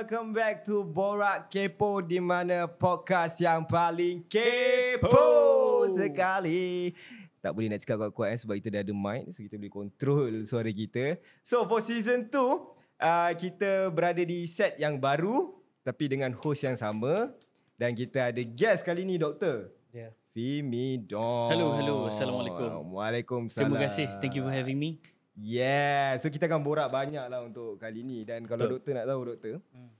welcome back to Borak Kepo di mana podcast yang paling kepo sekali. Tak boleh nak cakap kuat-kuat eh, sebab kita dah ada mic so kita boleh control suara kita. So for season 2 uh, kita berada di set yang baru tapi dengan host yang sama dan kita ada guest kali ni doktor. Yeah. Fimi Don. Hello, hello. Assalamualaikum. Waalaikumsalam. Terima kasih. Thank you for having me. Yeah, so kita akan borak banyak lah untuk kali ni dan kalau Betul. doktor nak tahu doktor, hmm.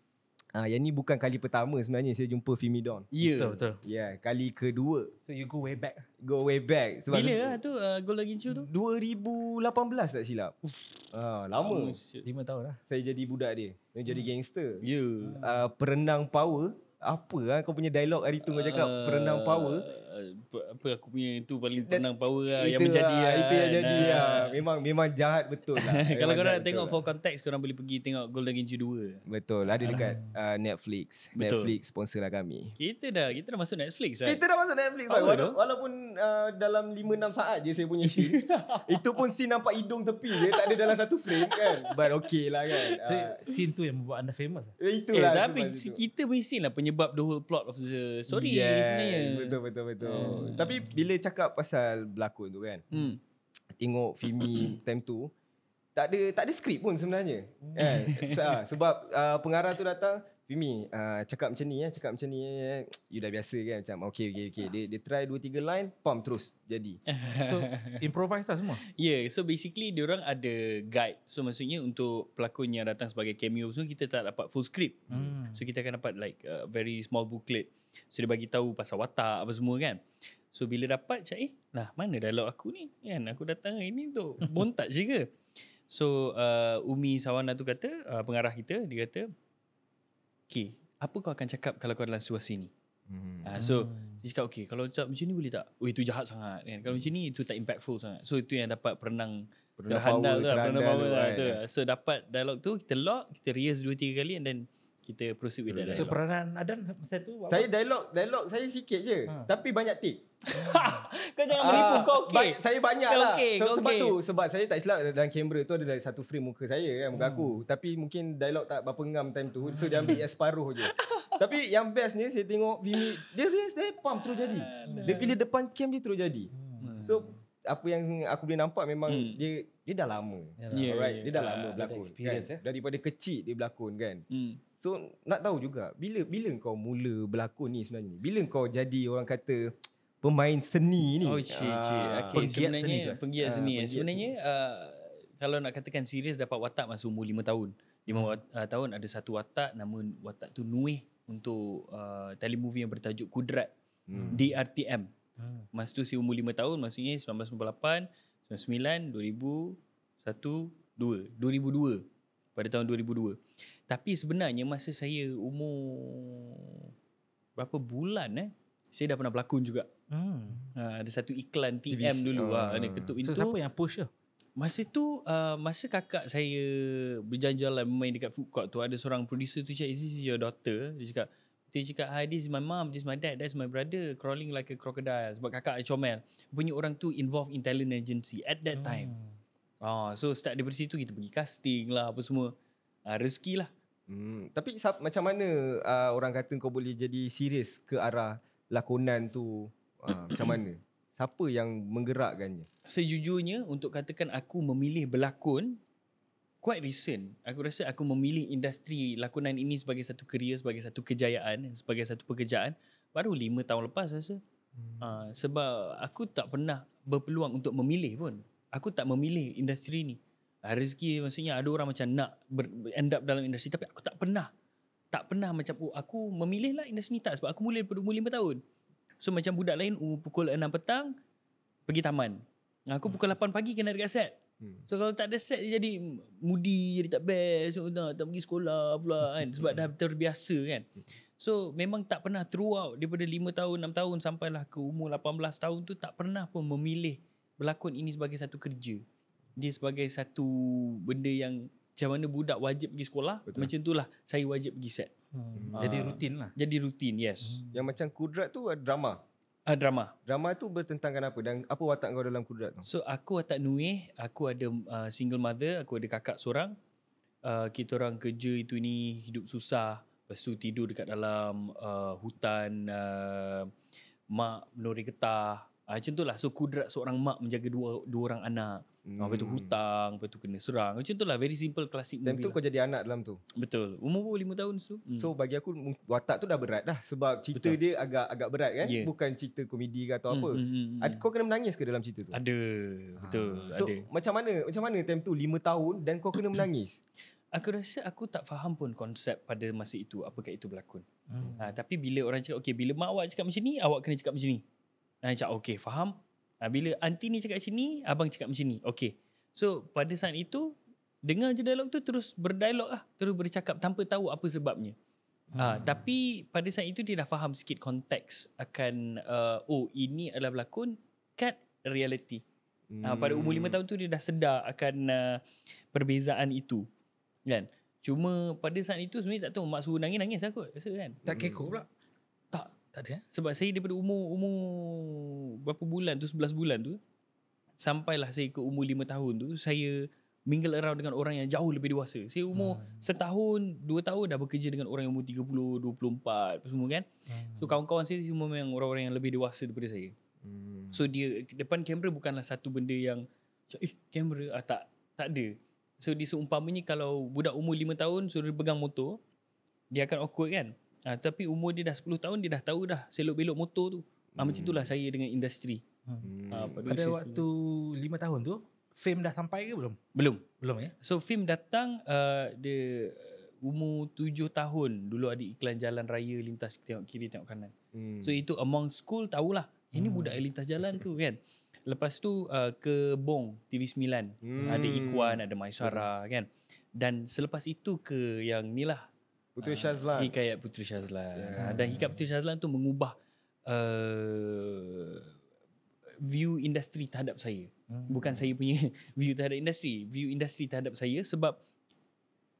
Ah yang ni bukan kali pertama sebenarnya saya jumpa Fimi Don. Ya. Betul, betul. Yeah, kali kedua. So you go way back. Go way back. Sebab Bila lah tu uh, Gol lagi tu? 2018 tak silap. Ah, lama. Oh, shit. Lima tahun lah. Saya jadi budak dia. Saya jadi gangster. Ya. Uh, perenang power. Apa lah kau punya dialog hari tu kau cakap Uh, perenang power. Apa, apa aku punya itu paling tenang power lah yang menjadi lah, lah. Itu yang kan. jadi Ah. lah. Memang memang jahat betul lah. Kalau korang nak tengok betul for context korang boleh pergi tengok Golden Ginju 2. Betul, ada dekat uh, Netflix. Betul. Netflix sponsor lah kami. Kita dah kita dah masuk Netflix kan. Kita dah masuk Netflix Power Wala-. Walaupun uh, dalam 5-6 saat je saya punya scene Itu pun scene nampak hidung tepi je Tak ada dalam satu frame kan But okay lah kan uh, scene tu yang membuat anda famous. lah. Eh, Itulah tapi sebab itu. kita punya scene lah penyebab the whole plot of the story yes, sebenarnya. Betul betul betul Tapi bila cakap pasal berlakon tu kan Hmm. Tengok Fimi time tu tak ada tak ada skrip pun sebenarnya. Kan? Se- sebab uh, pengarah tu datang Fimi uh, cakap macam ni eh cakap macam ni eh. you dah biasa kan macam okay okay okay dia dia try 2 3 line pam terus jadi So improvise lah semua. Yeah, so basically dia orang ada guide. So maksudnya untuk pelakon yang datang sebagai cameo so kita tak dapat full script. Hmm. So kita akan dapat like a very small booklet. So dia bagi tahu pasal watak apa semua kan. So bila dapat cak eh lah mana dialog aku ni kan aku datang hari ni untuk bontat je ke. So uh, Umi Sawana tu kata uh, pengarah kita dia kata Okay apa kau akan cakap kalau kau dalam situasi ni? hmm. Uh, so dia cakap okay kalau cakap macam ni boleh tak? Oh itu jahat sangat kan. Kalau macam ni itu tak impactful sangat. So itu yang dapat perenang Perenang terhandal power, tu lah, perenang power tu lah kan. tu. So dapat dialog tu kita lock, kita rehearse 2 3 kali and then kita proceed with that So dialog. peranan Adan masa tu apa? Saya dialog dialog saya sikit je Ha. tapi banyak take. kau jangan menipu Ah, kau okey. ba- Saya banyak Kau lah. okey, so, sebab okey. tu sebab saya tak silap dalam kamera tu ada satu frame muka saya kan muka aku. Tapi mungkin dialog tak berapa ngam time tu. So dia ambil yang separuh je. Tapi yang best ni saya tengok Vimi dia reels dia pam terus jadi. Dia pilih depan cam dia terus jadi. So apa yang aku boleh nampak memang Hmm. dia dia dah lama. Yeah, Alright, yeah, dia dah yeah. lama berlakon kan. eh. Daripada kecil dia berlakon kan. Hmm. So nak tahu juga bila bila kau mula berlakon ni sebenarnya? Bila kau jadi orang kata pemain seni ni? Oh cik cik. Ah. Okay, Penggiat sebenarnya seni ke? penggiat Ah, seni. penggiat sebenarnya uh, kalau nak katakan serius dapat watak masa umur 5 tahun. 5 uh, tahun ada satu watak nama watak tu Nuih untuk uh, telemovie yang bertajuk Kudrat. Hmm. DRTM. Hmm. Masa tu saya umur 5 tahun maksudnya 1998, 99, 2001, 2, 2002. Pada tahun 2002. Tapi sebenarnya masa saya umur berapa bulan eh saya dah pernah berlakon juga. Hmm. Ha, ada satu iklan TM TVC. dulu Ah. ha, ada ketuk pintu. So siapa yang push tu? Masa tu uh, masa kakak saya berjalan-jalan main dekat food court tu ada seorang producer tu cakap is this your daughter? Dia cakap dia cakap hi this is my mom, this is my dad, that's my brother crawling like a crocodile sebab kakak comel. Punya orang tu involved in talent agency at that time. Ah so start daripada situ kita pergi casting lah apa semua. Ah rezeki lah. Hmm. Tapi sap, macam mana uh, orang kata kau boleh jadi serius ke arah lakonan tu? Uh, macam mana? Siapa yang menggerakkannya? Sejujurnya untuk katakan aku memilih berlakon quite recent. Aku rasa aku memilih industri lakonan ini sebagai satu career, sebagai satu kejayaan, sebagai satu pekerjaan baru lima tahun lepas rasa. Hmm. Uh, sebab aku tak pernah berpeluang untuk memilih pun. Aku tak memilih industri ni. Uh, rezeki maksudnya ada orang macam nak ber, end up dalam industri tapi aku tak pernah. Tak pernah macam oh, aku memilih lah industri ni tak sebab aku mula daripada umur 5 tahun. So macam budak lain umur pukul 6 petang pergi taman. Aku pukul 8 pagi kena dekat set. Hmm. So kalau tak ada set dia jadi moody, jadi tak best, so, tak, tak pergi sekolah pula kan sebab dah terbiasa kan. So memang tak pernah throughout daripada 5 tahun, 6 tahun sampailah ke umur 18 tahun tu tak pernah pun memilih berlakon ini sebagai satu kerja. Dia sebagai satu benda yang macam mana budak wajib pergi sekolah, Betul. Macam itulah saya wajib pergi set. Hmm. Ah. Jadi rutin lah. Jadi rutin, yes. Yang macam kudrat tu drama. Ah drama. Drama tu bertentangkan apa dan apa watak kau dalam kudrat tu? So aku watak Nuih, aku ada uh, single mother, aku ada kakak seorang. uh, kita orang kerja itu ni hidup susah. Lepas tu tidur dekat dalam uh, hutan uh, mak menori getah. Uh, macam tu lah. So kudrat seorang mak menjaga dua dua orang anak. Hmm. Lepas tu hutang, lepas tu kena serang. Macam tu lah. Very simple classic movie tu lah. kau jadi anak dalam tu. Betul. Umur pun 5 tahun tu. Hmm. So bagi aku watak tu dah berat dah sebab cerita Betul. dia agak agak berat kan. Yeah. Bukan cerita komedi ke atau Hmm, apa. hmm, hmm, hmm. Ad, kau kena menangis ke dalam cerita tu? Ada. Betul. Ah. So ada. macam mana macam mana time tu 5 tahun dan kau kena menangis? Aku rasa aku tak faham pun konsep pada masa itu apakah itu berlakon. Hmm. Ha, tapi bila orang cakap okay bila mak awak cakap macam ni awak kena cakap macam ni. Ha, cakap okay faham. Ha, bila aunty ni cakap macam ni abang cakap macam ni. Okay. So pada saat itu dengar je dialog tu terus berdialog lah. Terus bercakap tanpa tahu apa sebabnya. Ha, tapi pada saat itu dia dah faham sikit konteks akan uh, oh ini adalah berlakon kat reality. Hmm. Uh, pada umur 5 tahun tu dia dah sedar akan uh, perbezaan itu. Kan? Cuma pada saat itu sebenarnya tak tahu mak suruh nangis-nangis lah kot rasa kan. Tak kekok pula. Tak. Ada eh? Sebab saya daripada umur umur berapa bulan tu 11 bulan tu sampailah saya ke umur 5 tahun tu saya mingle around dengan orang yang jauh lebih dewasa. Saya umur hmm. setahun, dua tahun dah bekerja dengan orang yang umur 30, 24 apa semua kan. Hmm. So kawan-kawan saya semua memang orang-orang yang lebih dewasa daripada saya. Hmm. So dia depan kamera bukanlah satu benda yang eh kamera ah, tak tak ada. So dia seumpamanya kalau budak umur 5 tahun suruh pegang motor dia akan awkward kan. Ah, tapi umur dia dah 10 tahun dia dah tahu dah selok-belok motor tu. Ah, macam itulah saya dengan industri. Hmm. Ah, Pada usia waktu 5 tahun tu, fame dah sampai ke belum? 10. Belum. Belum ya? So film datang uh, dia umur 7 tahun dulu ada iklan jalan raya lintas tengok kiri tengok kanan. Hmm. So itu among school tahulah. Ini budak yang lintas jalan tu kan. Lepas tu uh, ke Bong TV9. Hmm. Ada Ikwan, ada Maisara kan. Dan selepas itu ke yang ni lah Puteri Syazlan. Hikayat Puteri Syazlan. Yeah. Dan Hikayat Puteri Syazlan tu mengubah uh, view industri terhadap saya. Hmm. Bukan saya punya view terhadap industri. View industri terhadap saya sebab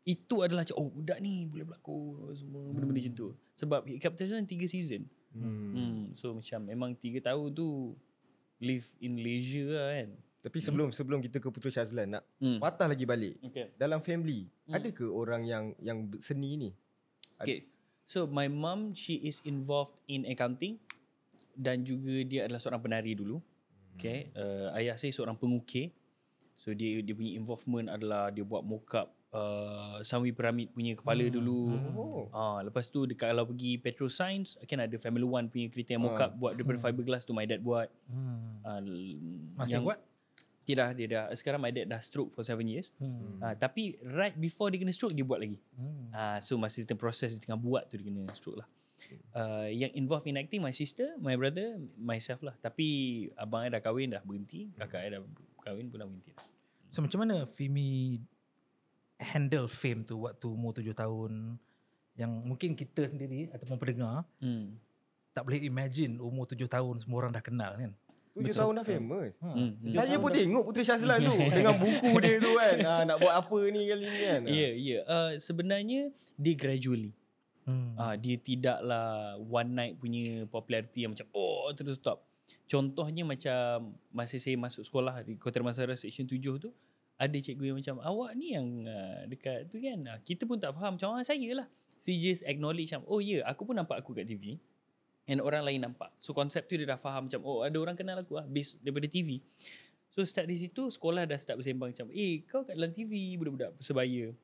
itu adalah macam, oh budak ni boleh berlakon semua benda-benda macam tu. Sebab Hikayat Puteri Syazlan 3 season. Hmm. Hmm. So macam memang 3 tahun tu live in leisure lah kan. Tapi sebelum sebelum kita ke Puteri Syazlan nak Hmm. patah lagi balik. Okay. Dalam family, Hmm. ada ke orang yang yang seni ni? Okay. So my mum she is involved in accounting dan juga dia adalah seorang penari dulu. Okay. Uh, ayah saya seorang pengukir. So dia dia punya involvement adalah dia buat mock-up uh, Sunway Pyramid punya kepala dulu. Oh. Ah, lepas tu dekat kalau pergi Petro Science kan ada Family One punya kereta yang mock-up buat daripada fiberglass tu my dad buat. Hmm. Uh, Masih buat? Tidak, dia dah sekarang my dad dah stroke for 7 years. Hmm. Ah, tapi right before dia kena stroke dia buat lagi. Hmm. Ah, so masa tengah proses dia tengah buat tu dia kena stroke lah. Uh, yang involved in acting my sister, my brother, myself lah. Tapi abang saya dah kahwin dah berhenti, kakak saya dah kahwin pun dah berhenti. Dah. So macam mana Fimi handle fame tu waktu umur tujuh tahun yang mungkin kita sendiri ataupun pendengar Hmm. tak boleh imagine umur tujuh tahun semua orang dah kenal kan. Tujuh tahun dah famous. Ha. Hmm. Saya pun tengok Puteri Syazlan tu dengan buku dia tu kan. Ha, nak buat apa ni kali ni kan. Ya, yeah, ya. Yeah. Uh, sebenarnya dia gradually. Hmm. Ah, dia tidaklah one night punya popularity yang macam oh terus stop. Contohnya macam masa saya masuk sekolah di Kota Damansara Section 7 tu ada cikgu yang macam awak ni yang uh, dekat tu kan. Ah, kita pun tak faham macam ah, saya lah. She just acknowledge macam oh ya yeah, aku pun nampak aku kat TV. And orang lain nampak. So konsep tu dia dah faham macam oh ada orang kenal aku lah based daripada TV. So start di situ sekolah dah start bersembang macam eh kau kat dalam TV budak-budak Persebaya.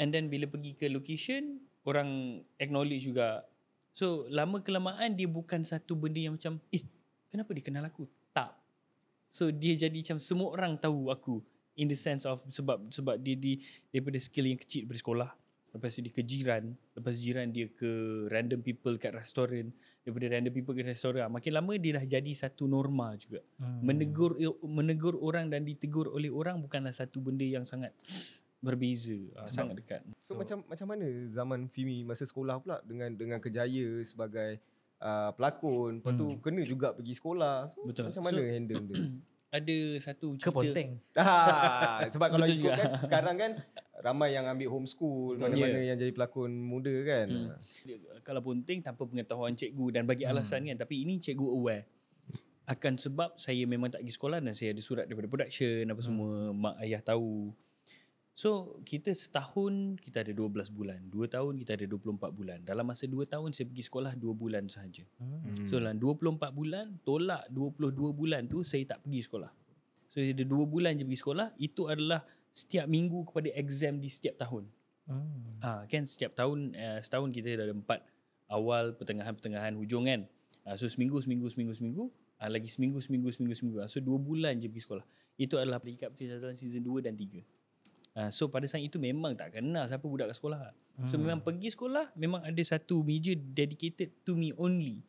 And then bila pergi ke location orang acknowledge juga. So lama kelamaan dia bukan satu benda yang macam eh kenapa dia kenal aku? Tak. So dia jadi macam semua orang tahu aku in the sense of sebab sebab dia di daripada skill yang kecil daripada sekolah. Lepas tu dia ke jiran, lepas jiran dia ke random people kat restoran, daripada random people ke restoran. Makin lama dia dah jadi satu norma juga. Hmm. Menegur menegur orang dan ditegur oleh orang bukanlah satu benda yang sangat berbeza, ah, sangat dekat. So, macam macam mana zaman Fimi masa sekolah pula dengan dengan kejaya sebagai uh, pelakon. Lepas tu kena juga pergi sekolah. So, Betul. Macam mana So- handle dia? Ada satu Ke cerita Ponteng. Ah, sebab kalau ikut kan sekarang kan ramai yang ambil homeschool, mana-mana Yeah. yang jadi pelakon muda kan. Hmm. Kalau penting tanpa pengetahuan cikgu dan bagi alasan kan tapi ini cikgu aware akan sebab saya memang tak pergi sekolah dan saya ada surat daripada production apa semua mak ayah tahu So kita setahun kita ada 12 bulan. Dua tahun kita ada 24 bulan. Dalam masa dua tahun saya pergi sekolah dua bulan sahaja. Hmm. So dalam 24 bulan tolak 22 bulan tu saya tak pergi sekolah. So ada dua bulan je pergi sekolah. Itu adalah setiap minggu kepada exam di setiap tahun. Hmm. Ah kan setiap tahun uh, setahun kita ada empat awal, pertengahan, pertengahan, hujung kan. Ah so seminggu, seminggu, seminggu, seminggu. Ah lagi seminggu, seminggu, seminggu, seminggu. Ah, so dua bulan je pergi sekolah. Itu adalah peringkat Shazlan season 2 dan 3. Ah so pada saat itu memang tak kenal siapa budak kat sekolah. So memang pergi sekolah memang ada satu meja dedicated to me only.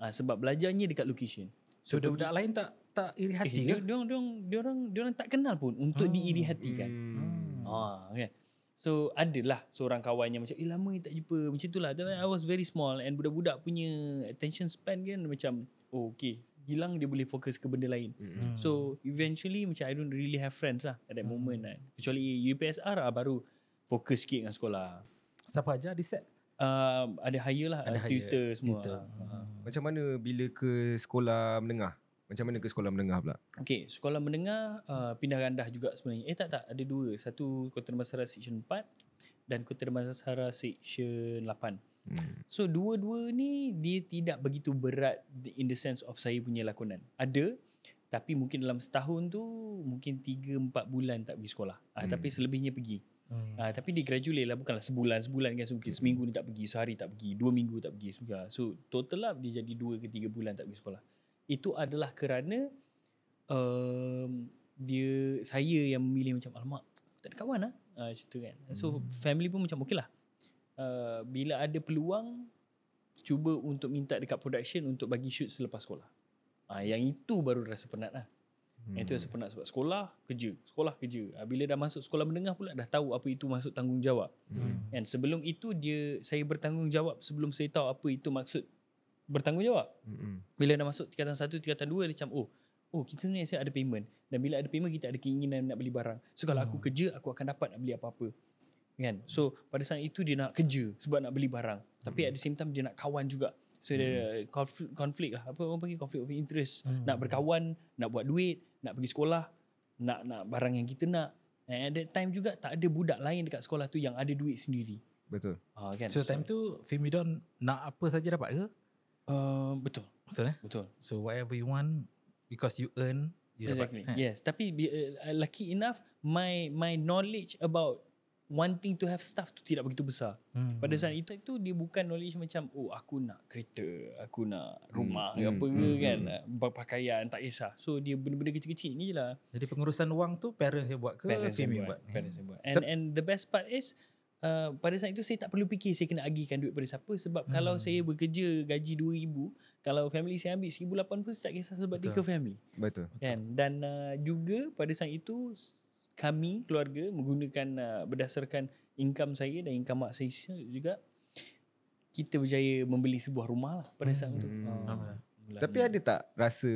Ah sebab belajarnya dekat location. So budak-budak lain tak tak iri Eh, hati dia, ke? dia, orang, dia, orang, dia, orang, dia orang tak kenal pun untuk diiri hatikan. Hmm. Ah, kan. So adalah seorang kawan yang macam eh lama ni tak jumpa macam itulah. Tapi I was very small and budak-budak punya attention span kan macam oh okay hilang dia boleh fokus ke benda lain. Hmm. So eventually macam I don't really have friends lah at that moment kan. Kecuali UPSR lah baru fokus sikit dengan sekolah. Siapa aja di set? Uh, ada hire lah, Ada hire, tutor semua. tutor. Ah. Macam mana bila ke sekolah menengah? Macam mana ke sekolah menengah pula? Okay, sekolah menengah uh, pindah randah juga sebenarnya. Eh tak tak, ada dua. Satu Kota Damansara Section 4 dan Kota Damansara Section 8. Hmm. So dua-dua ni dia tidak begitu berat in the sense of saya punya lakonan. Ada tapi mungkin dalam setahun tu mungkin 3 4 bulan tak pergi sekolah. Ah Hmm. tapi selebihnya pergi. Hmm. Ah tapi dia gradually lah bukanlah sebulan sebulan kan so, mungkin seminggu ni tak pergi, sehari tak pergi, dua minggu tak pergi semua. So total lah dia jadi 2 ke 3 bulan tak pergi sekolah. Itu adalah kerana um, dia saya yang memilih macam alamak tak ada kawan lah. Ah macam tu kan. So family pun macam okey lah. Uh, bila ada peluang cuba untuk minta dekat production untuk bagi shoot selepas sekolah. Ah yang itu baru rasa penat lah. Hmm. Yang itu rasa penat sebab sekolah kerja, sekolah kerja. Ah, bila dah masuk sekolah menengah pula dah tahu apa itu masuk tanggungjawab. Hmm. And sebelum itu dia saya bertanggungjawab sebelum saya tahu apa itu maksud bertanggungjawab. Hmm. Bila dah masuk tingkatan satu, tingkatan dua dia macam oh Oh kita ni saya ada payment. Dan bila ada payment Kita ada keinginan nak beli barang. So kalau aku kerja Aku akan dapat nak beli apa-apa. Kan? So pada saat itu Dia nak kerja Sebab nak beli barang. Tapi at the same time Dia nak kawan juga. So dia ada konflik, konflik lah. Apa orang panggil? Konflik of interest. Nak berkawan Nak buat duit Nak pergi sekolah Nak nak barang yang kita nak. And at that time juga Tak ada budak lain dekat sekolah tu Yang ada duit sendiri. Betul. ha, kan? So time tu Filmidon nak apa saja dapat ke? Uh, Betul Betul eh? Betul So whatever you want because you earn you exactly. dapat. Eh? Yes, tapi uh, lucky enough my my knowledge about wanting to have stuff tu tidak begitu besar. Hmm. Pada saat itu itu dia bukan knowledge macam oh aku nak kereta, aku nak rumah Hmm, ke apa hmm, ke hmm, kan, berpakaian tak kisah. So dia benda-benda kecil-kecil ni lah. Jadi pengurusan wang tu parents yang buat ke Parents buat. buat? Parents yang buat. And and the best part is Uh, pada saat itu saya tak perlu fikir saya kena agihkan duit pada siapa sebab hmm. kalau saya bekerja gaji 2000 kalau family saya ambil 1008 pun saya tak kisah sebab dia family Betul. kan dan uh, juga pada saat itu kami keluarga menggunakan uh, berdasarkan income saya dan income mak saya juga kita berjaya membeli sebuah rumah lah pada saat itu. Hmm. Ah, Alhamdulillah. Alhamdulillah. Tapi ada tak rasa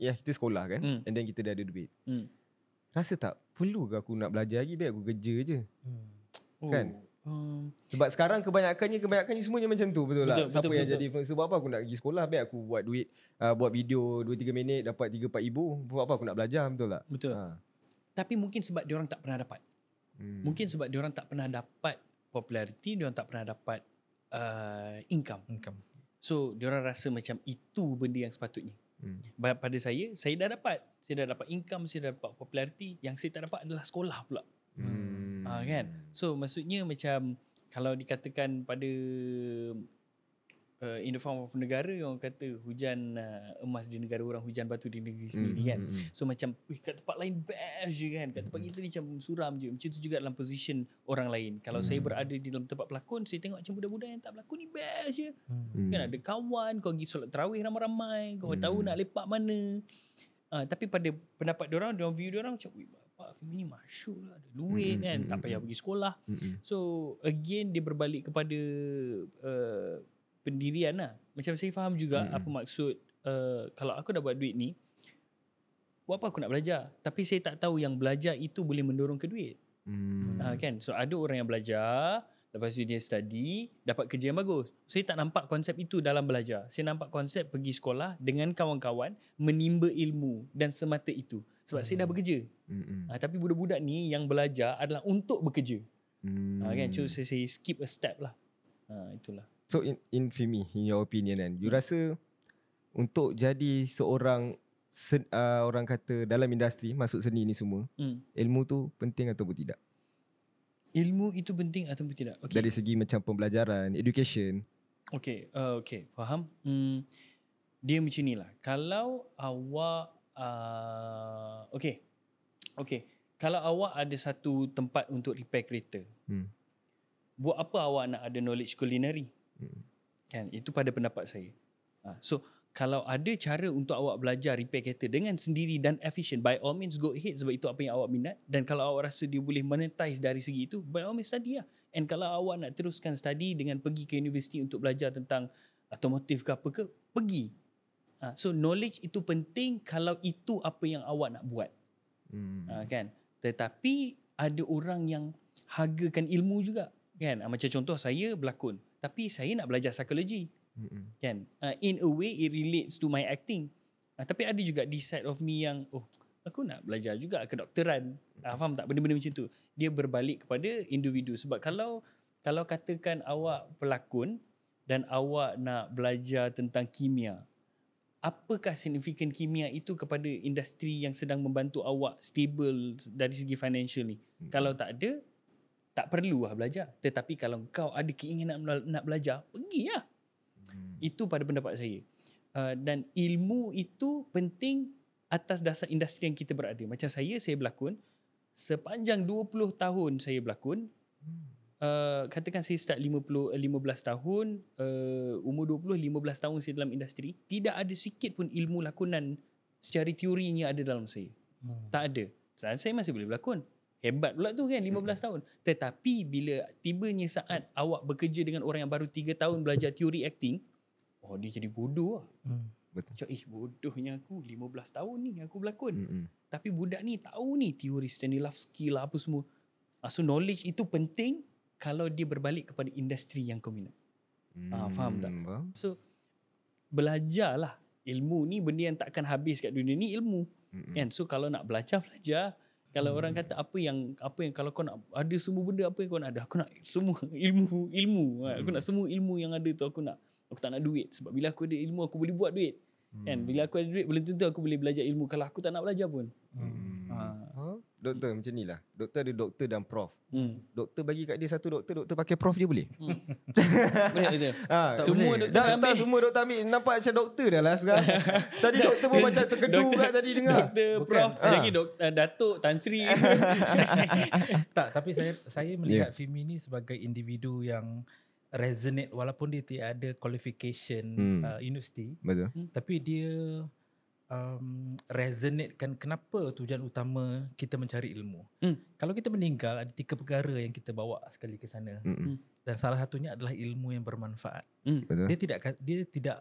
ya kita sekolah kan Hmm. and then kita dah ada duit. hmm. Rasa tak perlu ke aku nak belajar lagi biar aku kerja je. Hmm. Oh, Kan? Um, Sebab sekarang kebanyakannya kebanyakannya semuanya macam tu betul, lah. Betul, Siapa betul, yang betul. jadi influencer buat apa aku nak pergi sekolah biar aku buat duit uh, buat video 2 3 minit dapat 3 4 ribu buat apa aku nak belajar betul tak? betul. Ha. Tapi mungkin sebab dia orang tak pernah dapat. Hmm. Mungkin sebab dia orang tak pernah dapat popularity, dia orang tak pernah dapat uh, income. Income. So dia orang rasa macam itu benda yang sepatutnya. Hmm. Pada saya, saya dah dapat. Saya dah dapat income, saya dah dapat popularity. Yang saya tak dapat adalah sekolah pula. Hmm. Ah kan. So maksudnya macam kalau dikatakan pada uh, in the form of negara orang kata hujan uh, emas di negara orang hujan batu di negeri sendiri kan. Hmm, hmm, So macam kat tempat lain best je kan. Kat tempat kita ni macam suram je. Macam tu juga dalam position orang lain. Kalau saya berada di dalam tempat pelakon, saya tengok macam budak-budak yang tak berlakon ni best je. Hmm. Kan ada kawan, kau pergi solat tarawih ramai-ramai, kau tahu nak lepak mana. Uh, tapi pada pendapat dia orang, dia orang view dia orang macam, "Wih, bapak film ni masyuk lah, ada duit Hmm, kan, tak payah pergi sekolah." Hmm, hmm. So again dia berbalik kepada uh, pendirian lah. Macam saya faham juga Hmm. apa maksud uh, kalau aku dah buat duit ni, buat apa aku nak belajar? Tapi saya tak tahu yang belajar itu boleh mendorong ke duit. Hmm. Hmm. Uh, kan? So ada orang yang belajar Lepas tu dia study, dapat kerja yang bagus. Saya tak nampak konsep itu dalam belajar. Saya nampak konsep pergi sekolah dengan kawan-kawan, menimba ilmu dan semata itu. Sebab hmm. saya dah bekerja. Mm-mm. Ha, tapi budak-budak ni yang belajar adalah untuk bekerja. Mm. Ha, kan? So saya, saya skip a step lah. Ha, itulah. So in, in Fimi, in your opinion kan, you rasa untuk jadi seorang sen, uh, orang kata dalam industri masuk seni ni semua, Hmm. ilmu tu penting ataupun tidak? Ilmu itu penting ataupun tidak? Okay. Dari segi macam pembelajaran, education. Okay, uh, okay, faham. Hmm, dia macam ni lah. Kalau awak, uh, okay, okay. Kalau awak ada satu tempat untuk repair kereta, Hmm. buat apa awak nak ada knowledge culinary? Hmm. Kan, itu pada pendapat saya. Ha, so, kalau ada cara untuk awak belajar repair kereta dengan sendiri dan efficient, by all means go ahead sebab itu apa yang awak minat. Dan kalau awak rasa dia boleh monetize dari segi itu, by all means study lah. And kalau awak nak teruskan study dengan pergi ke universiti untuk belajar tentang otomotif ke apa ke, pergi. Ha, so, knowledge itu penting kalau itu apa yang awak nak buat. Hmm. Ha, kan? Tetapi ada orang yang hargakan ilmu juga. Kan? Ha, macam contoh saya berlakon. Tapi saya nak belajar psikologi Mm-mm. kan? Uh, in a way it relates to my acting. Uh, tapi ada juga this side of me yang oh aku nak belajar juga kedokteran uh, faham tak? Benda-benda macam tu. Dia berbalik kepada individu. Sebab kalau kalau katakan awak pelakon dan awak nak belajar tentang kimia apakah signifikan kimia itu kepada industri yang sedang membantu awak stable dari segi financial ni? Kalau tak ada tak perlu lah belajar. Tetapi kalau kau ada keinginan nak belajar pergi lah. Itu pada pendapat saya. Uh, dan ilmu itu penting atas dasar industri yang kita berada. Macam saya, saya berlakon. Sepanjang 20 tahun saya berlakon. Uh, katakan saya start 50, eh, 15 tahun. Uh, umur 20, 15 tahun saya dalam industri. Tidak ada sikit pun ilmu lakonan secara teorinya ada dalam saya. Hmm. Tak ada. Dan saya masih boleh berlakon. Hebat pula tu kan 15 tahun. Tetapi bila tibanya saat awak bekerja dengan orang yang baru 3 tahun belajar teori acting, oh dia jadi bodoh lah. Hmm. Betul. Macam eh bodohnya aku 15 tahun ni aku berlakon. Mm-mm. Tapi budak ni tahu ni teori Stanislavski lah apa semua. Ah, So knowledge itu penting kalau dia berbalik kepada industri yang kau minat. Ah, faham tak? Hmm, Faham. So belajarlah. Ilmu ni benda yang takkan habis kat dunia ni ilmu. Mm-mm. Kan? So kalau nak belajar belajar. Kalau orang kata apa yang apa yang kalau kau nak ada semua benda apa yang kau nak ada aku nak semua ilmu ilmu. Hmm. Aku nak semua ilmu yang ada tu aku nak. Aku tak nak duit sebab bila aku ada ilmu aku boleh buat duit. Hmm. Kan? Bila aku ada duit belum tentu aku boleh belajar ilmu kalau aku tak nak belajar pun. Hmm. Ha. Ha? Doktor macam ni lah. Doktor ada doktor dan prof. Hmm. Doktor bagi kat dia satu doktor, doktor pakai prof dia boleh? Boleh betul. Ha, Tak Semua boleh. doktor Dah, ambil. dah semua doktor ambil Nampak macam doktor dah lah sekarang Tadi doktor pun macam terkedu Doktor- kat tadi dengar Doktor, Bukan? prof, Ha. lagi doktor, Datuk, Tan Sri. tak, tapi saya saya melihat yeah. Fimi ni sebagai individu yang resonate walaupun dia tidak ada qualification Hmm. uh, universiti, Betul tapi dia um, resonatekan kenapa tujuan utama kita mencari ilmu. Hmm. Kalau kita meninggal ada tiga perkara yang kita bawa sekali ke sana Mm-mm. dan salah satunya adalah ilmu yang bermanfaat. Hmm. Betul Dia tidak dia tidak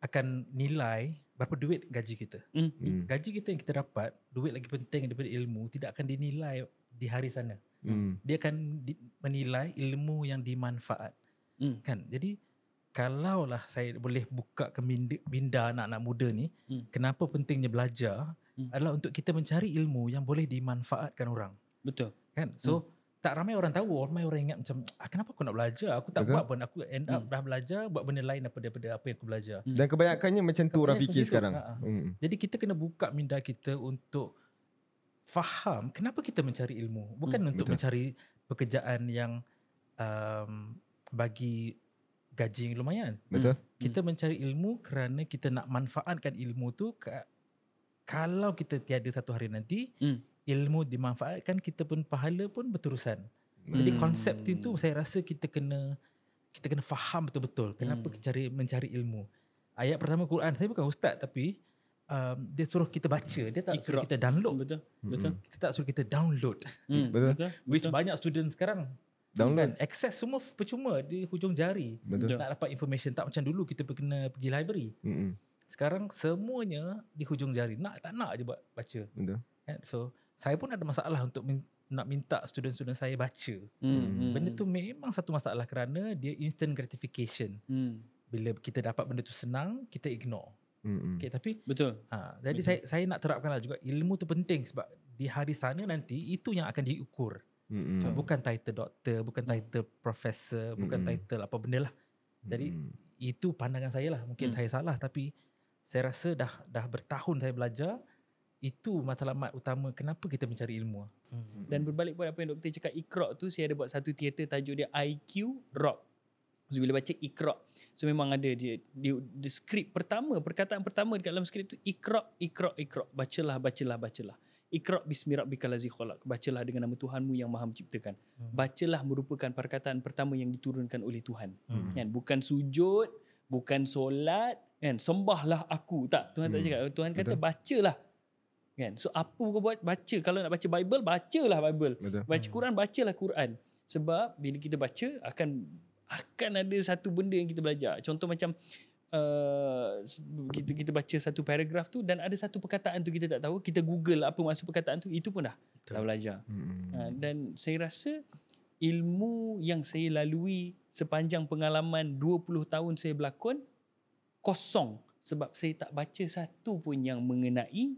akan nilai berapa duit gaji kita. Hmm. Hmm. Gaji kita yang kita dapat, duit lagi penting daripada ilmu, tidak akan dinilai di hari sana. Hmm. Dia akan di, menilai ilmu yang dimanfaat. Hmm. Kan? Jadi kalaulah saya boleh buka ke minda, minda anak-anak muda ni, Hmm. kenapa pentingnya belajar Hmm. adalah untuk kita mencari ilmu yang boleh dimanfaatkan orang. Betul. Kan? So tak ramai orang tahu, ramai orang ingat macam ah, kenapa aku nak belajar? Aku tak Betul. buat pun, aku end up dah belajar buat benda lain apa daripada apa yang aku belajar. Dan kebanyakannya macam tu orang fikir sekarang Ha, ha. Hmm. Jadi kita kena buka minda kita untuk faham kenapa kita mencari ilmu. Bukan Hmm, untuk betul. mencari pekerjaan yang um, bagi gaji yang lumayan. Betul Kita mencari ilmu kerana kita nak manfaatkan ilmu tu ka- kalau kita tiada satu hari nanti Hmm. ilmu dimanfaatkan kita pun pahala pun berterusan. Jadi Hmm. konsep itu saya rasa kita kena kita kena faham betul-betul kenapa Hmm. cari mencari ilmu. Ayat pertama Quran, saya bukan ustaz tapi um, dia suruh kita baca, dia tak suruh Iqra. kita download. Betul. Betul. Kita tak suruh kita download. Hmm. Betul. Betul. Which Betul. banyak student sekarang Download kan access semua percuma di hujung jari. Betul Nak dapat information tak macam dulu kita kena pergi library. Mm-mm. Sekarang semuanya di hujung jari. Nak tak nak je buat baca. Betul Kan? So saya pun ada masalah untuk men- nak minta student-student saya baca. Hmm. Benda tu memang satu masalah kerana dia instant gratification. Hmm. Bila kita dapat benda tu senang, kita ignore. Mm-mm. Okay, tapi Betul. ha, jadi saya saya nak terapkanlah juga ilmu tu penting sebab di hari sana nanti itu yang akan diukur. Mm-mm. Bukan title doktor, bukan title professor, bukan Mm-mm. title apa benda lah. Jadi Mm-mm. itu pandangan saya lah. Mungkin Hmm. saya salah tapi saya rasa dah dah bertahun saya belajar itu matlamat utama kenapa kita mencari ilmu. Hmm. Dan berbalik pada apa yang doktor cakap Iqra tu saya ada buat satu teater tajuk dia IQ Rock. So bila baca Iqra so memang ada dia dia, dia skrip pertama perkataan pertama dekat dalam skrip tu Iqra Iqra Iqra bacalah bacalah bacalah. Iqra bismi rabbikal ladzi khalaq. Bacalah dengan nama Tuhanmu yang Maha menciptakan. Hmm. Bacalah merupakan perkataan pertama yang diturunkan oleh Tuhan. Hmm. Kan bukan sujud, bukan solat, kan sembahlah aku. Tak, Tuhan tak Hmm. cakap. Tuhan kata Betul. bacalah. Kan? So apa kau buat? Baca. Kalau nak baca Bible, bacalah Bible. Betul. Baca Quran, bacalah Quran. Sebab bila kita baca akan akan ada satu benda yang kita belajar. Contoh macam uh, kita kita baca satu paragraf tu dan ada satu perkataan tu kita tak tahu, kita Google apa maksud perkataan tu, itu pun dah Betul. dah belajar. Mm-mm. Uh, dan saya rasa ilmu yang saya lalui sepanjang pengalaman 20 tahun saya berlakon kosong sebab saya tak baca satu pun yang mengenai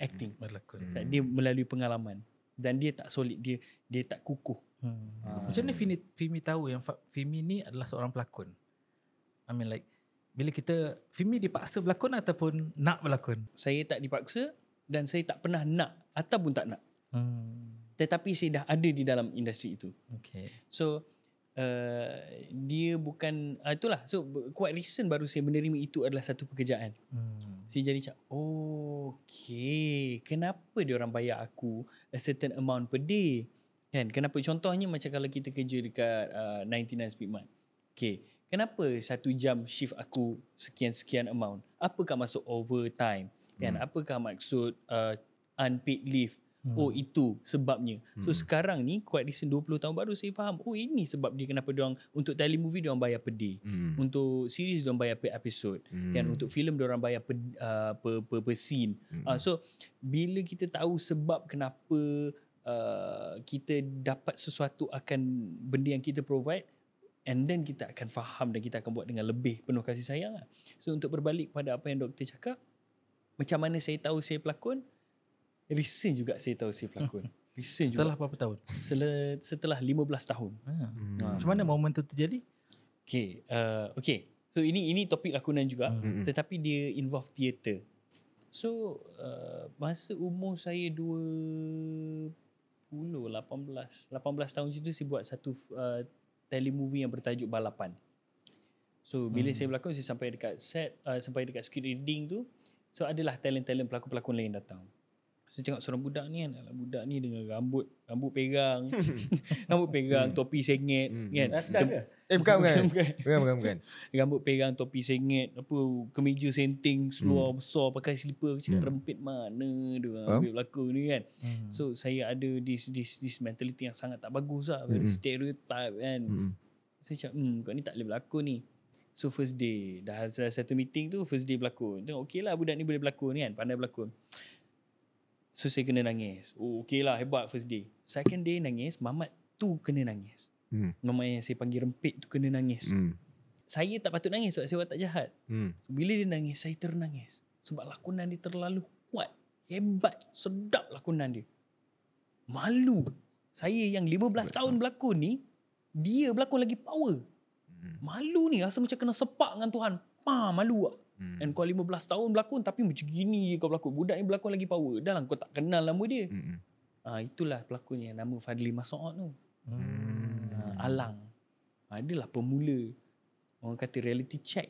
acting. Berlakon. Hmm. Dia melalui pengalaman dan dia tak solid, dia dia tak kukuh. Hmm. Ah. Macam mana Fimi, Fimi tahu yang Fimi ni adalah seorang pelakon? I mean like bila kita Fimi dipaksa berlakon ataupun nak berlakon? Saya tak dipaksa dan saya tak pernah nak ataupun tak nak. Hmm. Tetapi saya dah ada di dalam industri itu. Okay. So uh, dia bukan uh, itulah. So quite recent baru saya menerima itu adalah satu pekerjaan. Hmm. Saya jadi macam oh, okay kenapa dia orang bayar aku a certain amount per day kan kenapa contohnya macam kalau kita kerja dekat uh, 99 Speedmart okay kenapa satu jam shift aku sekian-sekian amount apakah masuk overtime kan Hmm. apakah maksud uh, unpaid leave Hmm. Oh itu sebabnya. So Hmm. sekarang ni quite recent 20 tahun baru saya faham. Oh ini sebab dia kenapa dia orang untuk telemovie dia orang bayar per day. Mm. Untuk series dia orang bayar per episode. Mm. Kan untuk filem dia orang bayar per uh, per, per, per scene. Mm. Uh, so bila kita tahu sebab kenapa uh, kita dapat sesuatu akan benda yang kita provide and then kita akan faham dan kita akan buat dengan lebih penuh kasih sayang lah. So untuk berbalik pada apa yang doktor cakap macam mana saya tahu saya pelakon recent juga saya tahu saya pelakon. Recent Setelah juga. berapa tahun? Setelah, setelah 15 tahun. Ha. Mm. Macam mana momen tu terjadi? Okay. Uh, okay. So ini ini topik lakonan juga. Mm-mm. Tetapi dia involve theater. So uh, masa umur saya 20 18 18 tahun macam tu saya buat satu uh, telemovie yang bertajuk Balapan. So bila Hmm. saya berlakon saya sampai dekat set uh, sampai dekat script reading tu so adalah talent-talent pelakon-pelakon lain datang. So tengok seorang budak ni kan alah, budak ni dengan rambut rambut pegang rambut pegang topi sengit Hmm. kan. Ke? Eh bukan bukan. bukan. Bukan bukan bukan. Rambut pegang topi sengit apa kemeja senting seluar besar pakai slipper cakap Hmm. rempit mana dia orang Faham? ambil pelakon ni kan Hmm. so saya ada this this this mentality yang sangat tak bagus lah very Hmm. stereotype kan saya cakap hmm kau ni tak boleh berlakon ni so first day dah dah satu meeting tu first day berlakon tengok okey lah budak ni boleh berlakon ni kan pandai berlakon so saya kena nangis oh okey lah hebat first day second day nangis mamat tu kena nangis Mm. mamat yang saya panggil rempit tu kena nangis Mm. saya tak patut nangis sebab saya orang tak jahat Mm. So, bila dia nangis, saya ternangis. Sebab lakonan dia terlalu kuat. Hebat. Sedap lakonan dia. Malu. Saya yang 15 tahun berlakon ni, dia berlakon lagi power. Mm. Malu ni. Rasa macam kena sepak dengan Tuhan. Pa, malu lah. Mm. And kau 15 tahun berlakon tapi macam gini je kau berlakon. Budak ni berlakon lagi power. Dah lah kau tak kenal nama dia. Mm. Ah itulah pelakonnya nama Fadli Masoud tu. Hmm. Ah, Alang. Ah, adalah pemula. Orang kata reality check.